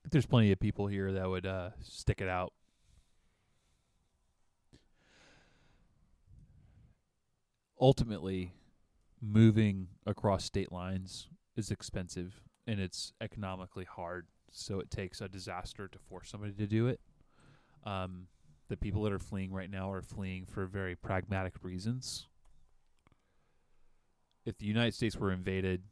There's plenty of people here that would uh, stick it out. Ultimately, moving across state lines is expensive and it's economically hard. So it takes a disaster to force somebody to do it. Um, the people that are fleeing right now are fleeing for very pragmatic reasons. If the United States were invaded,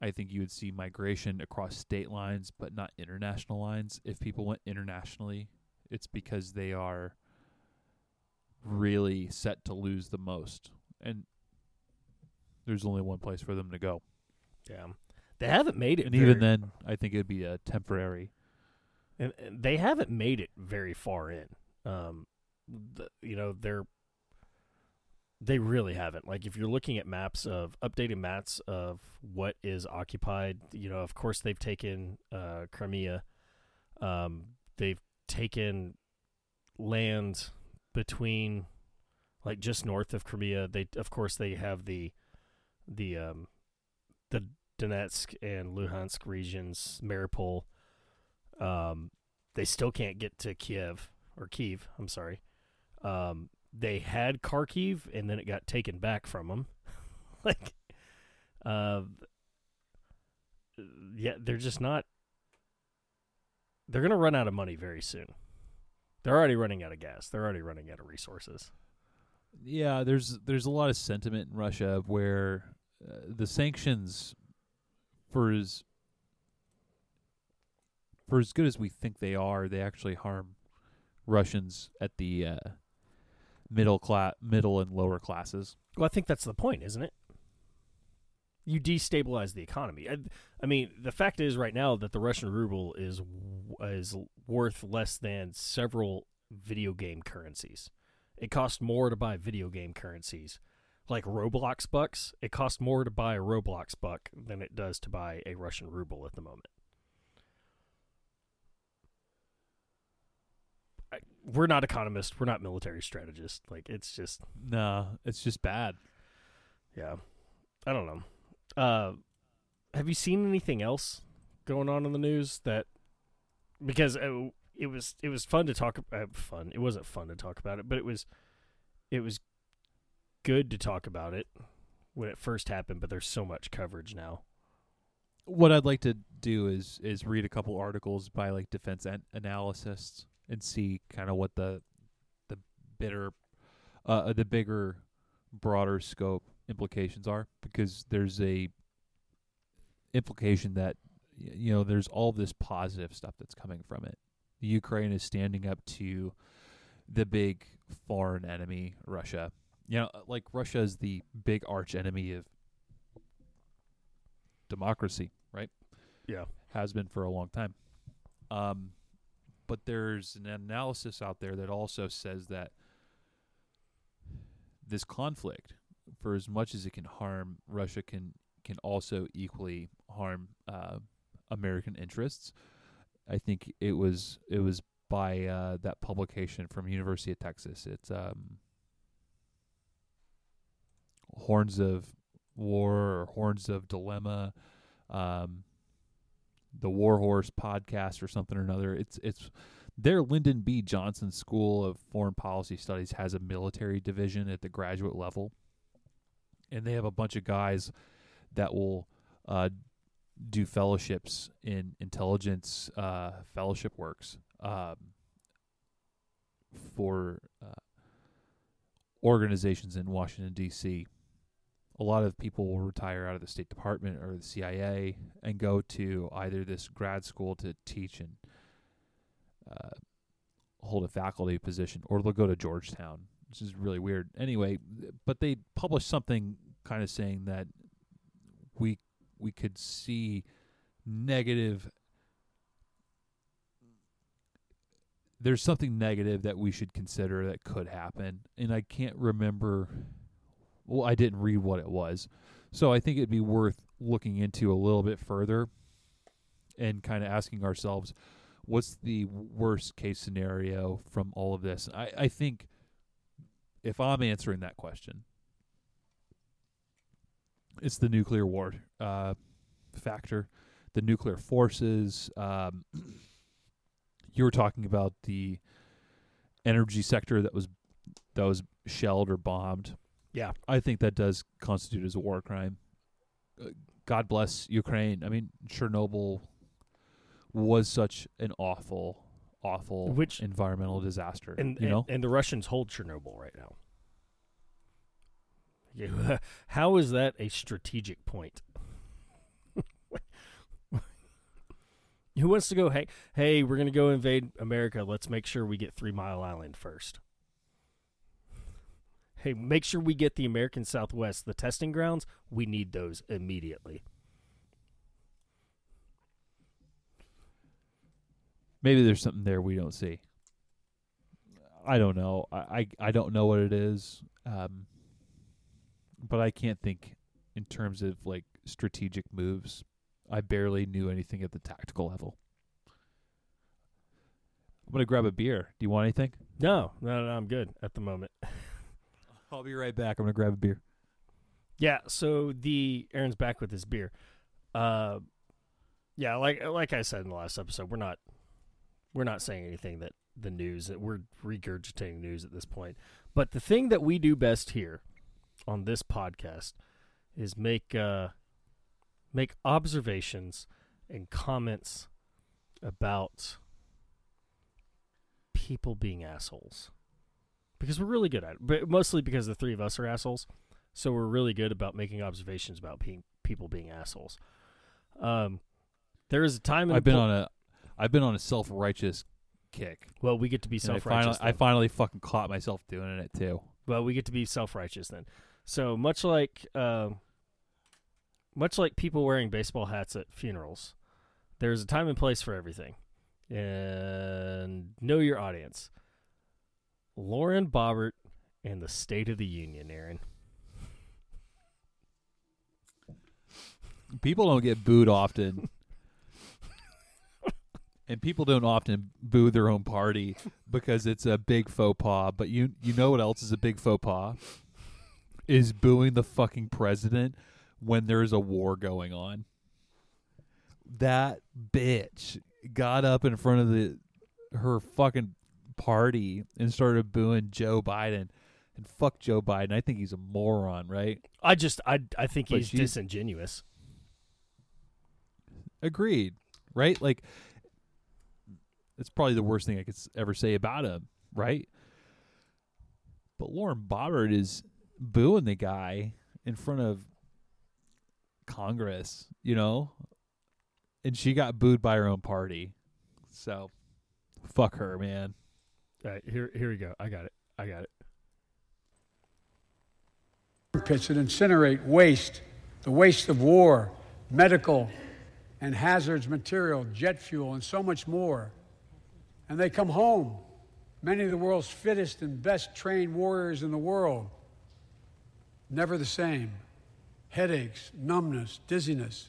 I think you would see migration across state lines, but not international lines. If people went internationally, it's because they are really set to lose the most. And there's only one place for them to go. Yeah. They haven't made it And even then, I think it would be a temporary. and, and they haven't made it very far in. Um, the, you know, they're they really haven't. Like, if you're looking at maps of updated maps of what is occupied, you know, of course they've taken uh, Crimea. Um, they've taken land between, like, just north of Crimea. They, of course, they have the the um, the Donetsk and Luhansk regions, Mariupol. Um, they still can't get to Kiev or Kyiv. I'm sorry. Um, they had Kharkiv, and then it got taken back from them. <laughs> like, uh, yeah, they're just not. They're gonna run out of money very soon. They're already running out of gas. They're already running out of resources. Yeah, there's there's a lot of sentiment in Russia where uh, the sanctions, for as for as good as we think they are, they actually harm Russians at the uh, middle class, middle and lower classes. Well, I think that's the point, isn't it? You destabilize the economy. I, I mean, the fact is, right now, that the Russian ruble is is worth less than several video game currencies. It costs more to buy video game currencies, like Roblox bucks. It costs more to buy a Roblox buck than it does to buy a Russian ruble at the moment. I, we're not economists. We're not military strategists. Like it's just No, it's just bad. yeah. I don't know. Uh, have you seen anything else going on in the news that because uh, it was it was fun to talk uh, fun. It wasn't fun to talk about it, but it was it was good to talk about it when it first happened, but there's so much coverage now. What I'd like to do is is read a couple articles by like defense an- analysts and see kind of what the the bitter uh the bigger broader scope implications are because there's a implication that you know there's all this positive stuff that's coming from it. Ukraine is standing up to the big foreign enemy, Russia. You know, like Russia is the big arch enemy of democracy, right? Yeah. Has been for a long time. Um, but there's an analysis out there that also says that this conflict, for as much as it can harm Russia, can can also equally harm uh, American interests. I think it was it was by uh, that publication from University of Texas. It's um, Horns of War or Horns of Dilemma. Um, the Warhorse podcast or something or another. It's it's their Lyndon B. Johnson School of Foreign Policy Studies has a military division at the graduate level, and they have a bunch of guys that will uh, do fellowships in intelligence uh, fellowship works um, for uh, organizations in Washington D.C. A lot of people will retire out of the State Department or the CIA and go to either this grad school to teach and uh, hold a faculty position, or they'll go to Georgetown, which is really weird. Anyway, but they published something kind of saying that we we could see negative there's something negative that we should consider that could happen and i can't remember well i didn't read what it was so i think it'd be worth looking into a little bit further and kind of asking ourselves what's the worst case scenario from all of this i, I think if i'm answering that question it's the nuclear war uh, factor, the nuclear forces. Um, <clears throat> you were talking about the energy sector that was that was shelled or bombed. Yeah, I think that does constitute as a war crime. Uh, God bless Ukraine. I mean, Chernobyl was such an awful, awful Which- environmental disaster. and you know, and, and the Russians hold Chernobyl right now. Yeah, <laughs> How is that a strategic point? <laughs> Who wants to go? Hey, hey, we're gonna go invade America. Let's make sure we get Three Mile Island first. Hey, make sure we get the American Southwest, the testing grounds. We need those immediately. maybe there's something there we don't see. I don't know. I I, I don't know what it is. Um, but I can't think in terms of like strategic moves. I barely knew anything at the tactical level. I'm gonna grab a beer. Do you want anything? No, no, no, I'm good at the moment. <laughs> I'll be right back. I'm gonna grab a beer. Yeah, so the Aaron's back with his beer. Uh yeah, like like I said in the last episode, we're not we're not saying anything that the news that we're regurgitating news at this point. But the thing that we do best here on this podcast is make uh make observations and comments about people being assholes. Because we're really good at it. But mostly because the three of us are assholes. So we're really good about making observations about being people being assholes. Um, there is a time I've been po- on a I've been on a self righteous kick. well, we get to be self righteous. I finally fucking caught myself doing it too. well, we get to be self righteous then. So much like um, much like people wearing baseball hats at funerals, there's a time and place for everything, and know your audience. Lauren Boebert and the State of the Union, Aaron. People don't get booed often. and people don't often boo their own party because it's a big faux pas. But you you know what else is a big faux pas? Is booing the fucking president when there's a war going on. That bitch got up in front of the her fucking party and started booing Joe Biden. And fuck Joe Biden. I think he's a moron, right? I just I I think But he's disingenuous. Agreed. Right? Like it's probably the worst thing I could ever say about him, right? But Lauren Boebert is booing the guy in front of Congress, you know? And she got booed by her own party. So fuck her, man. All right, here here we go. I got it. I got it. pits that incinerate waste, the waste of war, medical and hazards material, jet fuel, and so much more. And they come home, many of the world's fittest and best trained warriors in the world. Never the same. Headaches, numbness, dizziness.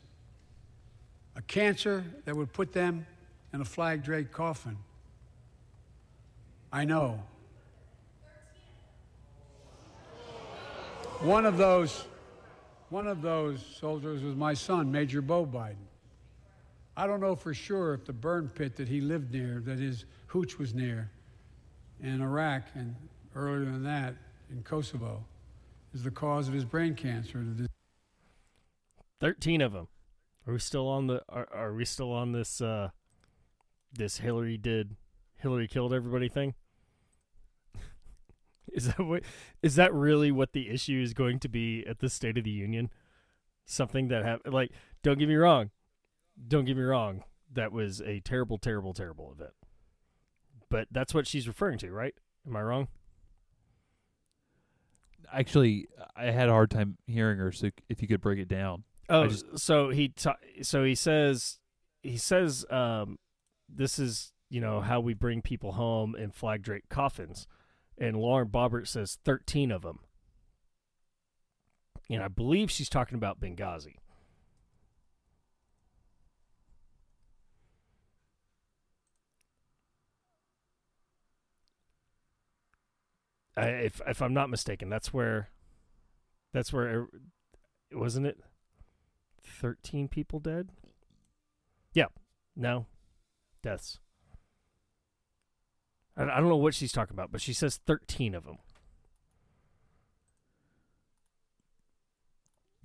A cancer that would put them in a flag draped coffin. I know. One of those, one of those soldiers was my son, Major Beau Biden. I don't know for sure if the burn pit that he lived near, that his hooch was near, in Iraq and earlier than that in Kosovo, is the cause of his brain cancer. Thirteen of them. Are we still on the? Are, are we still on this? uh This Hillary did, Hillary killed everybody thing. <laughs> is that what? Is that really what the issue is going to be at the State of the Union? Something that happened like. Don't get me wrong. Don't get me wrong. That was a terrible, terrible, terrible event. But that's what she's referring to, right? Am I wrong? Actually, I had a hard time hearing her. So if you could break it down. Oh, just- so he ta- so he says he says um, this is you know how we bring people home in flag draped coffins, and Lauren Boebert says thirteen of them, and I believe she's talking about Benghazi. I, if if I'm not mistaken, that's where that's where er, wasn't it 13 people dead? Yeah. No. Deaths. I, I don't know what she's talking about, but she says 13 of them.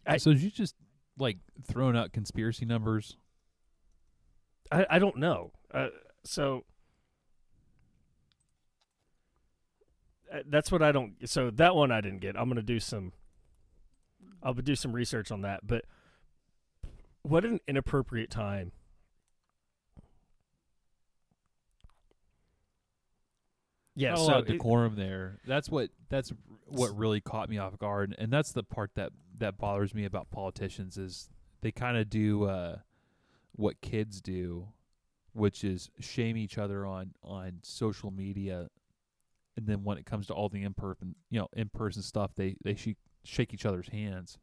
I- so you just like throwing out conspiracy numbers? I, I don't know. Uh, so uh, that's what I don't. So that one I didn't get. I'm gonna do some. I'll do some research on that. But what an inappropriate time. Yeah. So it- decorum there. That's what that's what really caught me off guard, and that's the part that that bothers me about politicians is they kind of do uh, what kids do, which is shame each other on on social media, and then when it comes to all the in person you know in person stuff, they they sh- shake each other's hands.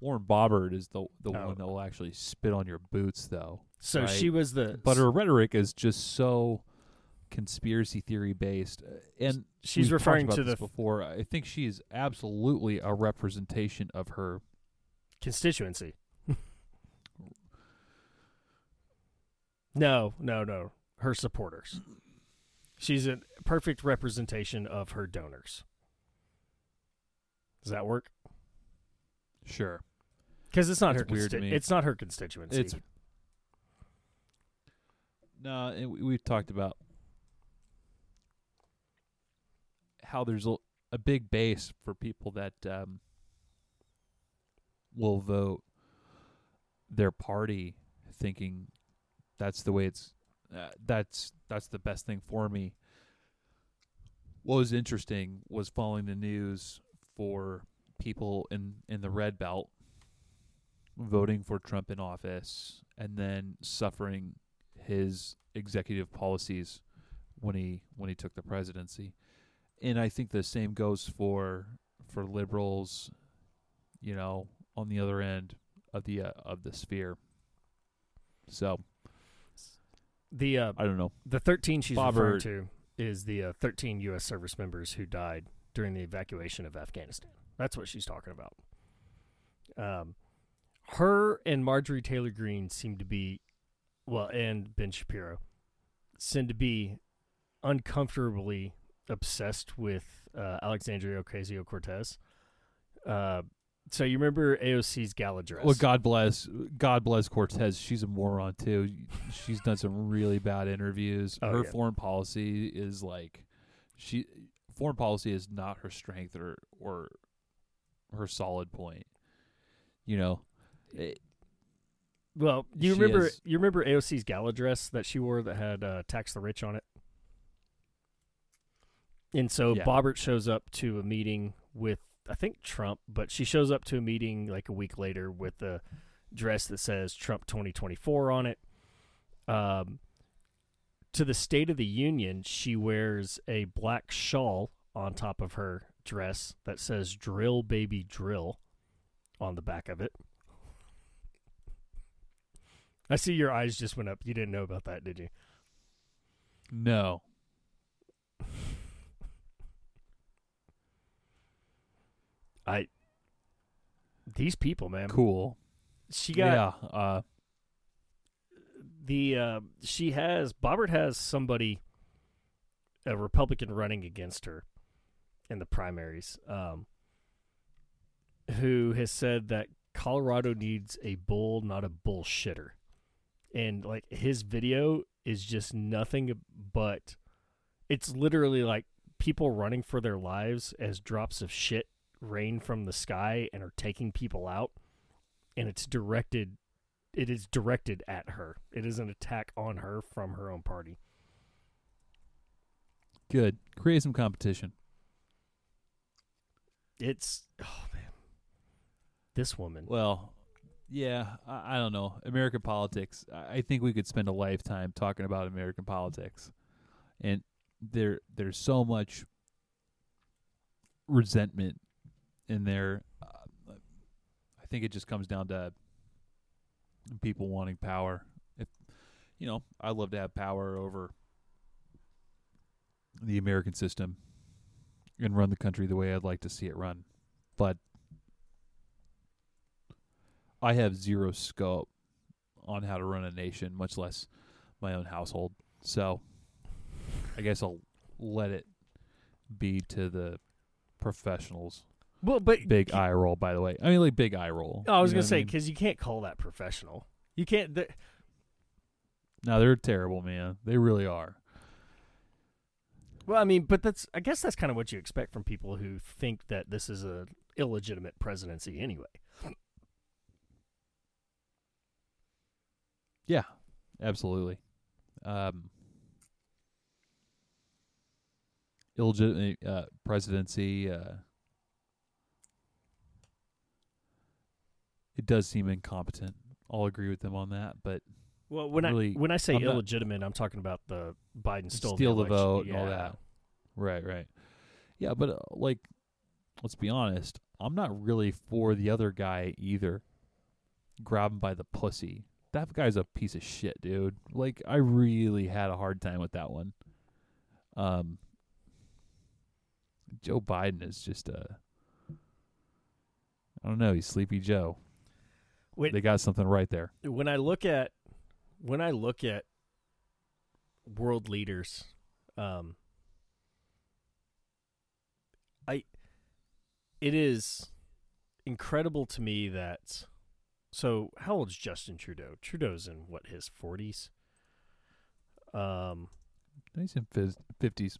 Lauren Boebert is the the Oh. one that will actually spit on your boots, though. so right. she was the. But her rhetoric is just so conspiracy theory based, uh, and she's referring to the this before. I think she is absolutely a representation of her. constituency. <laughs> no, no, no. Her supporters. She's a perfect representation of her donors. Does that work? Sure, Because it's not That's her. weird to consti- me. It's not her constituency. it's no, we- we've talked about how there's a, big base for people that um, will vote their party, thinking that's the way it's uh, that's that's the best thing for me. What was interesting was following the news for people in in the red belt voting for Trump in office and then suffering his executive policies when he when he took the presidency. And I think the same goes for for liberals, you know, on the other end of the uh, of the sphere. So, the uh, I don't know. the thirteen she's referring to is the uh, thirteen U.S. service members who died during the evacuation of Afghanistan. That's what she's talking about. Um, her and Marjorie Taylor Greene seem to be, well, and Ben Shapiro seem to be uncomfortably obsessed with uh, Alexandria Ocasio Cortez. Uh, so you remember AOC's gala dress? Well, God bless, God bless Cortez. She's a moron too. She's done some really bad interviews. Oh, her yeah. foreign policy is like, she foreign policy is not her strength or or her solid point. You know, it, Well, you remember is- you remember AOC's gala dress that she wore that had uh, "Tax the Rich" on it? And so Yeah. Boebert shows up to a meeting with I think Trump, but she shows up to a meeting like a week later with a dress that says Trump 2024 on it. Um, to the State of the Union, she wears a black shawl on top of her dress that says "Drill Baby Drill" on the back of it. I see your eyes just went up. You didn't know about that, did you? no. I these people, man. Cool. She got yeah. Uh, the uh, she has Boebert has somebody, a Republican running against her, in the primaries, um, who has said that Colorado needs a bull, not a bullshitter, and like his video is just nothing but, it's literally like people running for their lives as drops of shit rain from the sky and are taking people out, and it's directed it is directed at her. It is an attack on her from her own party. Good. Create some competition. It's oh man, this woman. Well, yeah, I, I don't know. American politics. I I think we could spend a lifetime talking about American politics, and there there's so much resentment in there. Uh, I think it just comes down to people wanting power. If you know, I'd love to have power over the American system and run the country the way I'd like to see it run. But I have zero scope on how to run a nation, much less my own household. So I guess I'll let it be to the professionals. Well, but Big eye roll, by the way. I mean, like big eye roll. Oh, I was You know gonna say mean? because you can't call that professional. You can't. th- no, they're terrible, man. They really are. Well, I mean, but that's. I guess that's kind of what you expect from people who think that this is a illegitimate presidency anyway. Yeah, absolutely. Um, illegitimate uh, presidency. Uh, it does seem incompetent. I'll agree with them on that, but Well, when Really, I when I say I'm not- illegitimate, I'm talking about the Biden stole steal the, election. vote and all that. Right, right. Yeah, but uh, like, let's be honest. I'm not really for the other guy either. Grab him by the pussy. That guy's a piece of shit, dude. Like, I really had a hard time with that one. Um, Joe Biden is just a. I don't know. He's Sleepy Joe. Wait. They got something right there. when I look at when I look at world leaders, um, I it is incredible to me that so how old's Justin Trudeau? Trudeau's in what his forties. Um, He's in 50s.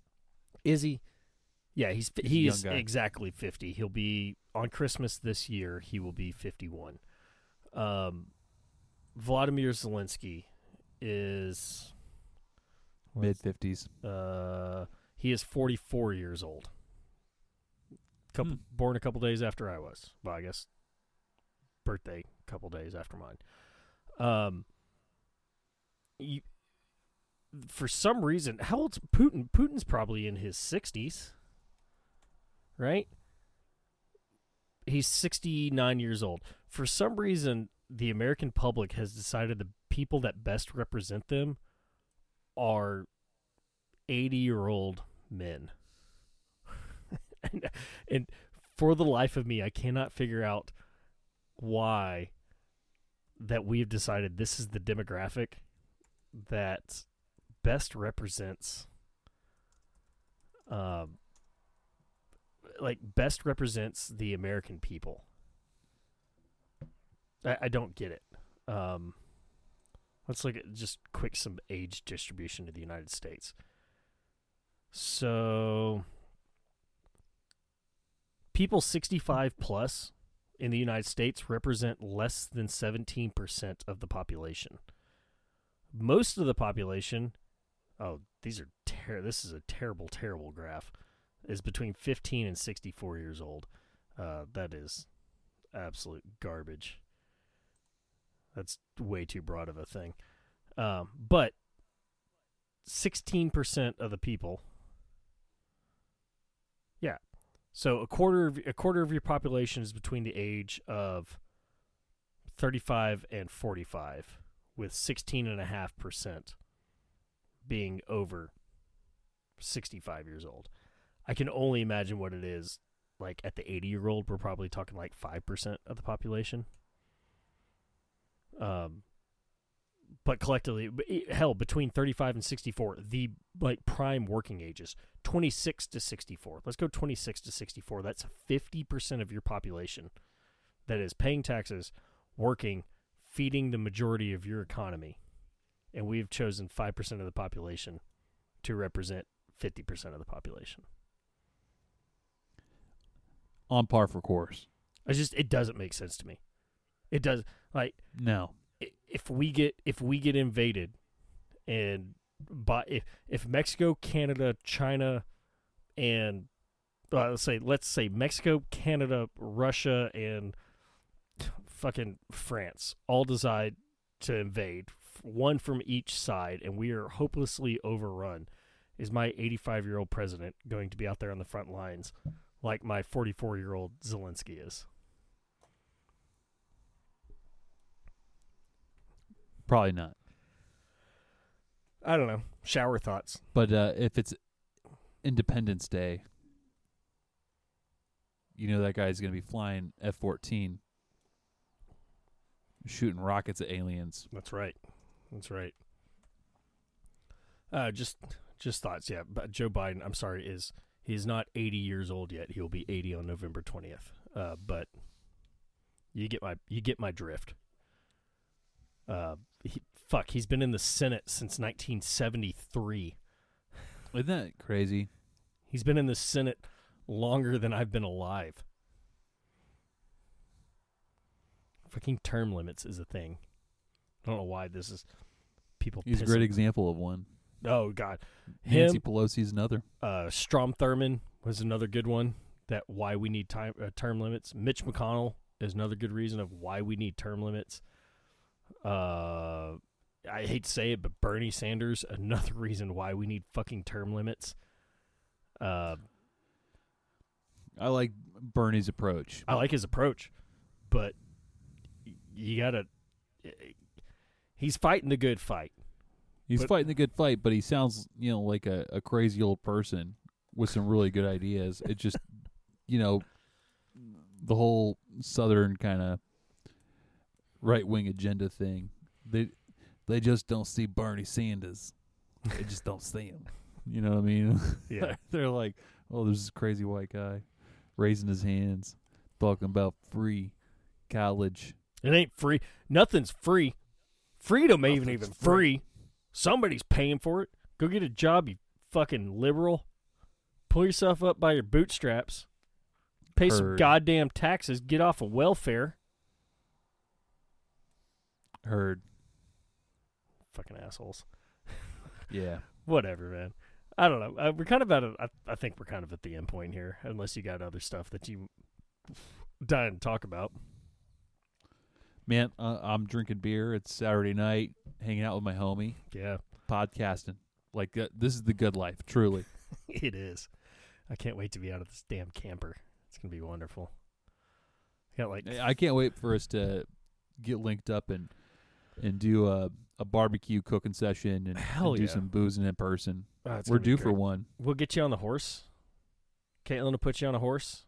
is he? Yeah, he's He's he's exactly fifty. He'll be on Christmas this year. He will be fifty-one. Um, Vladimir Zelensky is Mid 50s. uh he is forty-four years old. Couple Hmm. born a couple days after I was. Well, I guess birthday a couple days after mine. Um, you, for some reason, how old's Putin? Putin's probably in his sixties, right? He's sixty-nine years old. For some reason, the American public has decided the people that best represent them are eighty-year-old men. <laughs> and, and for the life of me, I cannot figure out why that we've decided this is the demographic that best represents um like best represents the American people. I, I don't get it. Um let's look at just quick some age distribution to the United States. So people 65 plus in the United States represent less than 17% of the population. Most of the population, oh, these are ter- this is a terrible terrible graph, is between 15 and 64 years old. Uh, that is absolute garbage. That's way too broad of a thing. Um, but 16% of the people yeah so a quarter of a quarter of your population is between the age of 35 and 45 with 16.5% being over 65 years old. I can only imagine what it is like at the 80 year old we're probably talking like 5% of the population. Um but collectively, hell, between 35 and 64, the like prime working ages, 26 to 64. Let's go 26 to 64. That's 50% of your population that is paying taxes, working, feeding the majority of your economy. And we've chosen 5% of the population to represent 50% of the population. On par for course. I just it doesn't make sense to me. It does like No. if we get if we get invaded and by if if Mexico, Canada, China, and uh, let's say let's say Mexico, Canada, Russia, and fucking France all decide to invade, one from each side, and we are hopelessly overrun. Is my 85 year old president going to be out there on the front lines like my 44 year old Zelensky is? Probably not. I don't know. Shower thoughts. But uh, if it's Independence Day, you know that guy's going to be flying F 14, shooting rockets at aliens. That's right. That's right. Uh, just just thoughts. Yeah, but Joe Biden. I'm sorry, is he's not 80 years old yet. He'll be 80 on November 20th. Uh, but you get my you get my drift. Uh, he, fuck, he's been in the Senate since 1973. Isn't that crazy? He's been in the Senate longer than I've been alive. Fucking term limits is a thing. I don't know why this is people. He's a great example of one. Oh God, Nancy him. Pelosi's another. Uh, Strom Thurmond was another good one. That why we need time uh, term limits. Mitch McConnell is another good reason of why we need term limits. Uh, I hate to say it, but Bernie Sanders another <laughs> reason why we need fucking term limits. Uh, I like Bernie's approach. I like his approach, but you gotta. He's fighting the good fight. He's but- fighting the good fight, but he sounds, you know, like a, a crazy old person with some really good ideas. It just, <laughs> you know, the whole southern kind of right wing agenda thing. They they just don't see Bernie Sanders. They just don't see him. You know what I mean? <laughs> Yeah, They're like, oh, there's this crazy white guy raising his hands, talking about free college. it ain't free. Nothing's free. Freedom ain't even even free. Somebody's paying for it. Go get a job, you fucking liberal. Pull yourself up by your bootstraps. Pay some goddamn taxes. Get off of welfare. Heard. Fucking assholes. Yeah. <laughs> Whatever, man. I don't know. Uh, we're kind of at a. I, I think we're kind of at the end point here, unless you got other stuff that you <sighs> dying to talk about. Man, uh, I'm drinking beer. It's Saturday night, hanging out with my homie, Yeah, podcasting. Like uh, this is the good life, truly. <laughs> it is. I can't wait to be out of this damn camper. It's gonna be wonderful. I got like I can't wait for us to get linked up and and do a a barbecue cooking session and, Hell and do yeah. some boozing in person. oh, We're due for one. We'll get you on the horse. Caitlin will put you on a horse.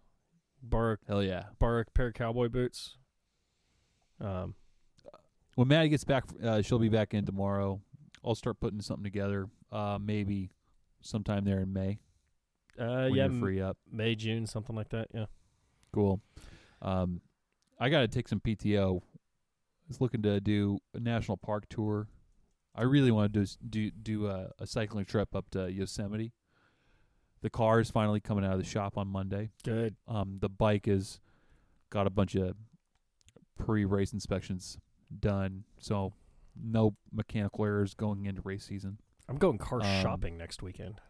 Borrow Hell yeah! borrow a pair of cowboy boots. Um, When Maddie gets back, uh, she'll be back in tomorrow. I'll start putting something together. Uh, maybe sometime there in May uh, when yeah, free up. May June something like that. Yeah. Cool. Um, I got to take some PTO. I was looking to do a national park tour. I really want to do do do a, a cycling trip up to Yosemite. The car is finally coming out of the shop on Monday. Good. Um, the bike is got a bunch of pre-race inspections done, so no mechanical errors going into race season. I'm going car Um, shopping next weekend.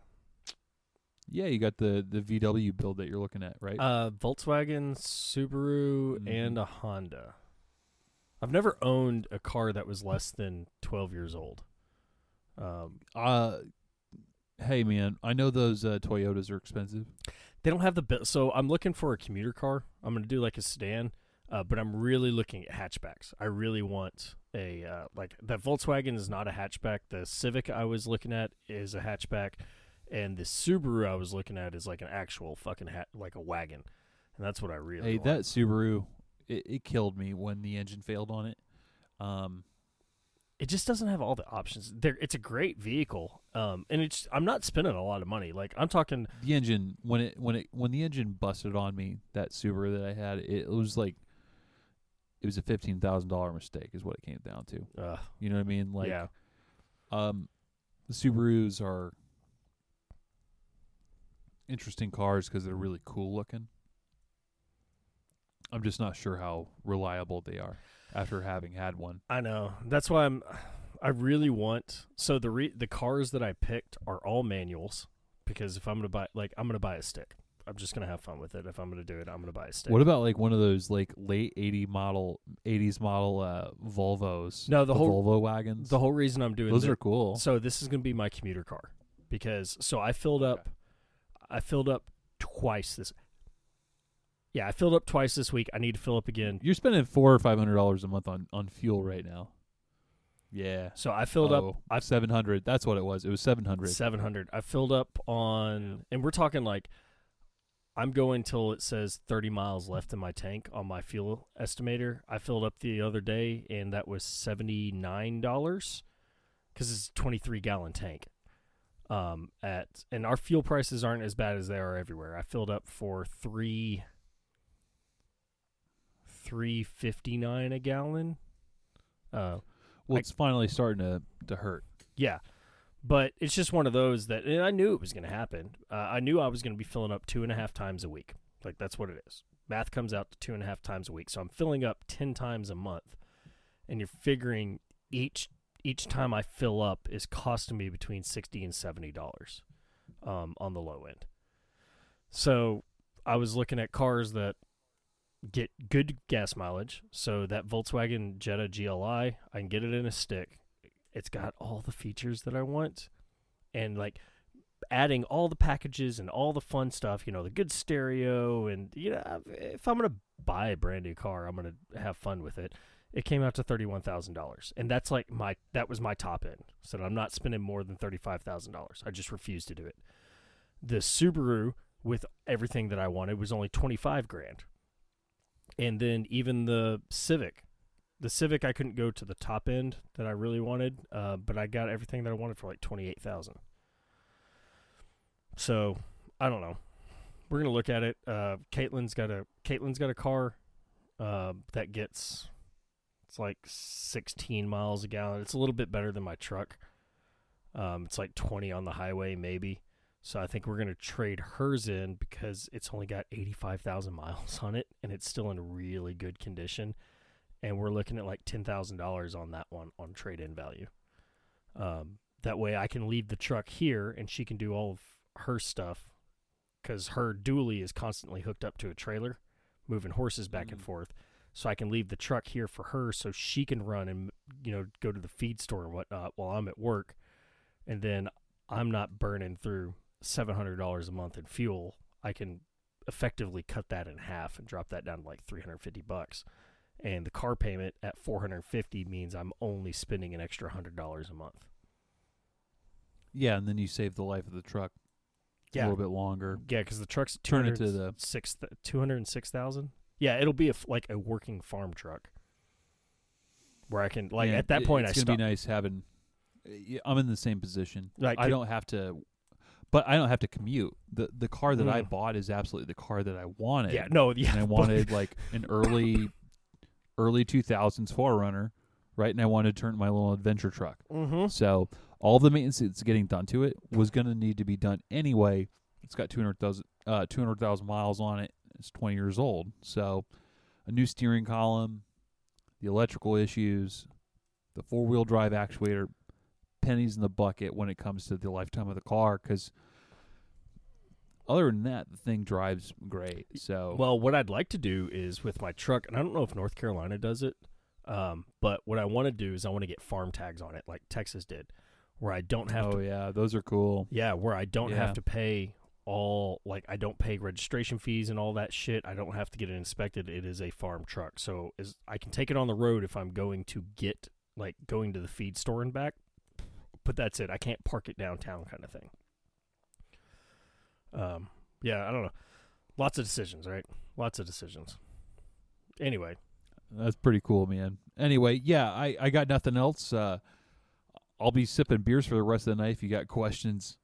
Yeah, you got the the VW build that you're looking at, right? Uh, Volkswagen, Subaru, Mhm. and a Honda. I've never owned a car that was less than 12 years old. Um, Uh, hey man, I know those uh, Toyotas are expensive. they don't have the bi- so I'm looking for a commuter car. I'm gonna do like a sedan, uh, but I'm really looking at hatchbacks. I really want a uh, like that Volkswagen is not a hatchback. The Civic I was looking at is a hatchback, and the Subaru I was looking at is like an actual fucking hat, like a wagon, and that's what I really. Hey, want. that Subaru, it, it killed me when the engine failed on it. Um, it just doesn't have all the options. There, it's a great vehicle, um, and it's I'm not spending a lot of money. Like I'm talking, The engine when it when it when the engine busted on me, that Subaru that I had, it, was like it was a fifteen thousand dollar mistake, is what it came down to. uh, You know what I mean? Like, yeah, um, the Subarus are interesting cars because they're really cool looking. I'm just not sure how reliable they are after having had one. I know. That's why I'm. I really want. So the re, the cars that I picked are all manuals because if I'm gonna buy, like, I'm gonna buy a stick. I'm just gonna have fun with it. If I'm gonna do it, I'm gonna buy a stick. What about like one of those like late 80 model 80s model uh Volvos? No, the whole- Volvo wagons. the whole reason I'm doing this those thi- are cool. So this is going to be my commuter car because so I filled up I filled up twice this Yeah, I filled up twice this week. I need to fill up again. You're spending 4 or 500 dollars a month on on fuel right now. Yeah. So I filled up Oh, I 700. That's what it was. It was 700. 700. I filled up on and we're talking like I'm going till it says 30 miles left in my tank on my fuel estimator. I filled up the other day and that was $79 cuz it's a 23 gallon tank. Um at and our fuel prices aren't as bad as they are everywhere. I filled up for 3 359 a gallon. Uh well, I- it's finally starting to to hurt. yeah. But it's just one of those that and I knew it was going to happen. Uh, I knew I was going to be filling up two and a half times a week. Like that's what it is. Math comes out to two and a half times a week. So I'm filling up ten times a month, and you're figuring each each time I fill up is costing me between sixty and seventy dollars, um, on the low end. So I was looking at cars that get good gas mileage. So that Volkswagen Jetta GLI, I can get it in a stick. It's got all the features that I want, and like adding all the packages and all the fun stuff. You know, the good stereo, and you know, if I'm gonna buy a brand new car, I'm gonna have fun with it. It came out to thirty one thousand dollars, and that's like my that was my top end. So I'm not spending more than thirty five thousand dollars. I just refuse to do it. The Subaru with everything that I wanted was only twenty five grand, and then even the Civic the Civic I couldn't go to the top end that I really wanted, uh, but I got everything that I wanted for like twenty eight thousand. So I don't know. We're gonna look at it. Uh, Caitlin's got a Caitlin's got a car uh, that gets it's like sixteen miles a gallon. It's a little bit better than my truck. Um, it's like twenty on the highway maybe. So I think we're gonna trade hers in because it's only got eighty five thousand miles on it and it's still in really good condition and we're looking at like ten thousand dollars on that one on trade in value. Um, that way, I can leave the truck here, and she can do all of her stuff, because her dually is constantly hooked up to a trailer, moving horses back and Mhm. forth. So I can leave the truck here for her, so she can run and you know go to the feed store and whatnot while I'm at work, and then I'm not burning through seven hundred dollars a month in fuel. I can effectively cut that in half and drop that down to like three hundred fifty bucks and the car payment at 450 means I'm only spending an extra $100 a month. Yeah, and then you save the life of the truck a little bit longer. Yeah, cuz the truck's Turn it to the- 206 206,000. Yeah, it'll be a like a working farm truck. Where I can like Yeah, at that it- point I it's gonna stop be nice having. Eh, I'm in the same position. Like, I don't have to, but I don't have to commute. the The car that I Mm. bought is absolutely the car that I wanted. Yeah, no, yeah. and I <laughs> wanted like an early, early 2000s 4Runner, right? And I wanted to turn my little adventure truck. Mhm. So all the maintenance that's getting done to it was going to need to be done anyway. It's got 200,000 uh, 200,000 miles on it. It's 20 years old. So a new steering column, the electrical issues, the four wheel drive actuator, pennies in the bucket when it comes to the lifetime of the car. Because other than that, the thing drives great. So Well, what I'd like to do is with my truck, and I don't know if North Carolina does it, um, but what I want to do is I want to get farm tags on it, like Texas did, where I don't have oh to yeah, those are cool. Yeah, where I don't Yeah. have to pay all like I don't pay registration fees and all that shit. I don't have to get it inspected. It is a farm truck. So is I can take it on the road if I'm going to get like going to the feed store and back. But that's it. I can't park it downtown kind of thing. Um yeah, I don't know. Lots of decisions, right? Lots of decisions. Anyway, That's pretty cool, man. Anyway, yeah, I, I got nothing else. Uh, I'll be sipping beers for the rest of the night. If you got questions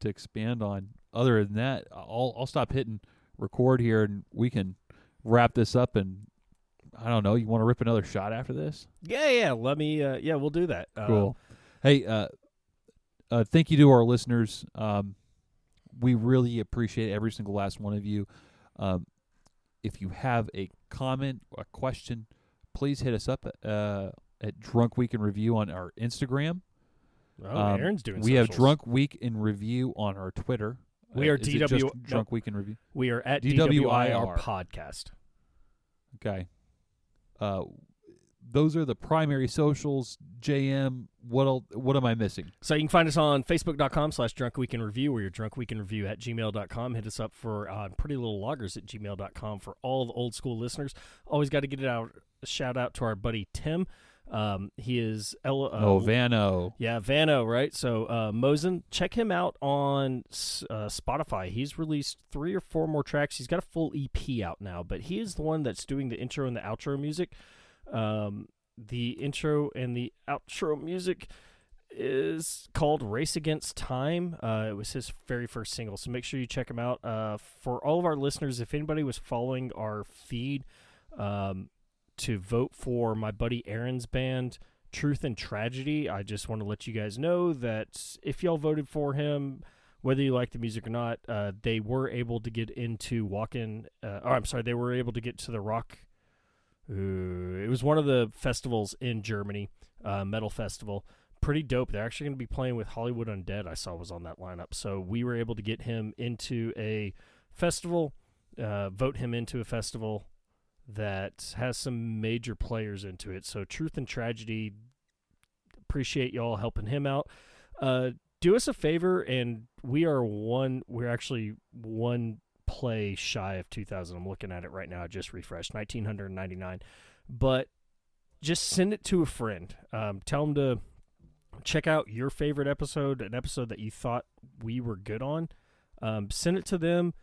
to expand on, other than that, I'll I'll stop hitting record here, and we can wrap this up. And I don't know, you want to rip another shot after this? Yeah, yeah. Let me. Uh, yeah, we'll do that. Uh, Cool. Hey, uh, uh, thank you to our listeners. Um, we really appreciate every single last one of you. Um, if you have a comment, a question, please hit us up uh, at Drunk Week in Review on our Instagram. Oh, Um, Aaron's doing. we have. Drunk Week in Review on our Twitter. We Uh, are DW Drunk Week in Review. We are at DWIR. DWIR podcast. Okay. Uh, those are the primary socials. JM, what el- what am I missing? So you can find us on facebook.com slash drunk week in review or your drunk week in review at gmail.com. Hit us up for uh, pretty little loggers at gmail.com for all the old school listeners. Always got to get it out. A shout out to our buddy Tim. Um, he is L- uh, oh, Vano. Yeah, Vano, right? So, uh, Mosen, check him out on uh, Spotify. He's released three or four more tracks. He's got a full EP out now, but he is the one that's doing the intro and the outro music. Um, the intro and the outro music is called Race Against Time. Uh, it was his very first single, so make sure you check him out. Uh, for all of our listeners, if anybody was following our feed, um, to vote for my buddy Aaron's band, Truth and Tragedy. I just want to let you guys know that if y'all voted for him, whether you like the music or not, uh, they were able to get into Wacken. Uh, or I'm sorry, they were able to get to the rock. It was one of the festivals in Germany, uh, metal festival. Pretty dope. They're actually going to be playing with Hollywood Undead. I saw was on that lineup, so we were able to get him into a festival, uh, vote him into a festival that has some major players into it. So Truth and Tragedy, appreciate y'all helping him out. Uh, do us a favor, and we are one. We're actually one play shy of 2,000. I'm looking at it right now. I just refreshed 1,999. But just send it to a friend. Um, tell them to check out your favorite episode, an episode that you thought we were good on. Um, send it to them.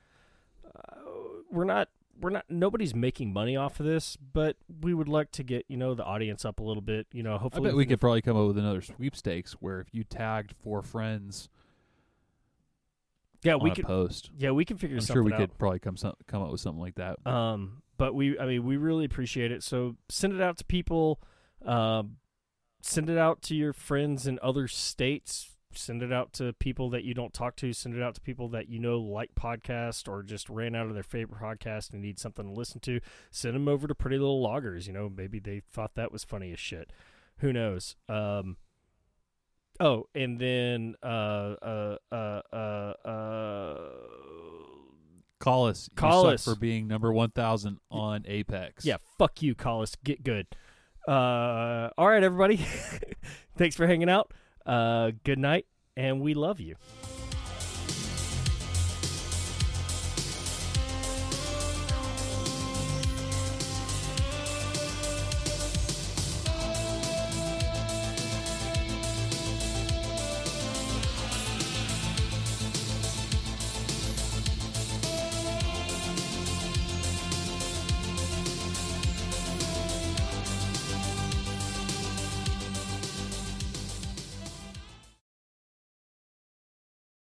Uh, we're not we're not nobody's making money off of this, but we would like to get you know the audience up a little bit. You know, I hopefully bet we could probably come up with another sweepstakes where if you tagged four friends yeah we could post, yeah we can figure something out. I'm sure we out. could probably come some, come up with something like that. Um, but we, I mean, we really appreciate it. So send it out to people. Um, send it out to your friends in other states. Send it out to people that you don't talk to. Send it out to people that you know like podcast or just ran out of their favorite podcast and need something to listen to. Send them over to Pretty Little Loggers. You know, maybe they thought that was funny as shit. Who knows? Um, oh, and then uh, uh, uh, uh, uh, Call us. You Call suck us. for being number one thousand on Apex. Yeah, fuck you, Collis. Get good. Uh, all right, everybody. <laughs> Thanks for hanging out. Uh, good night, and we love you.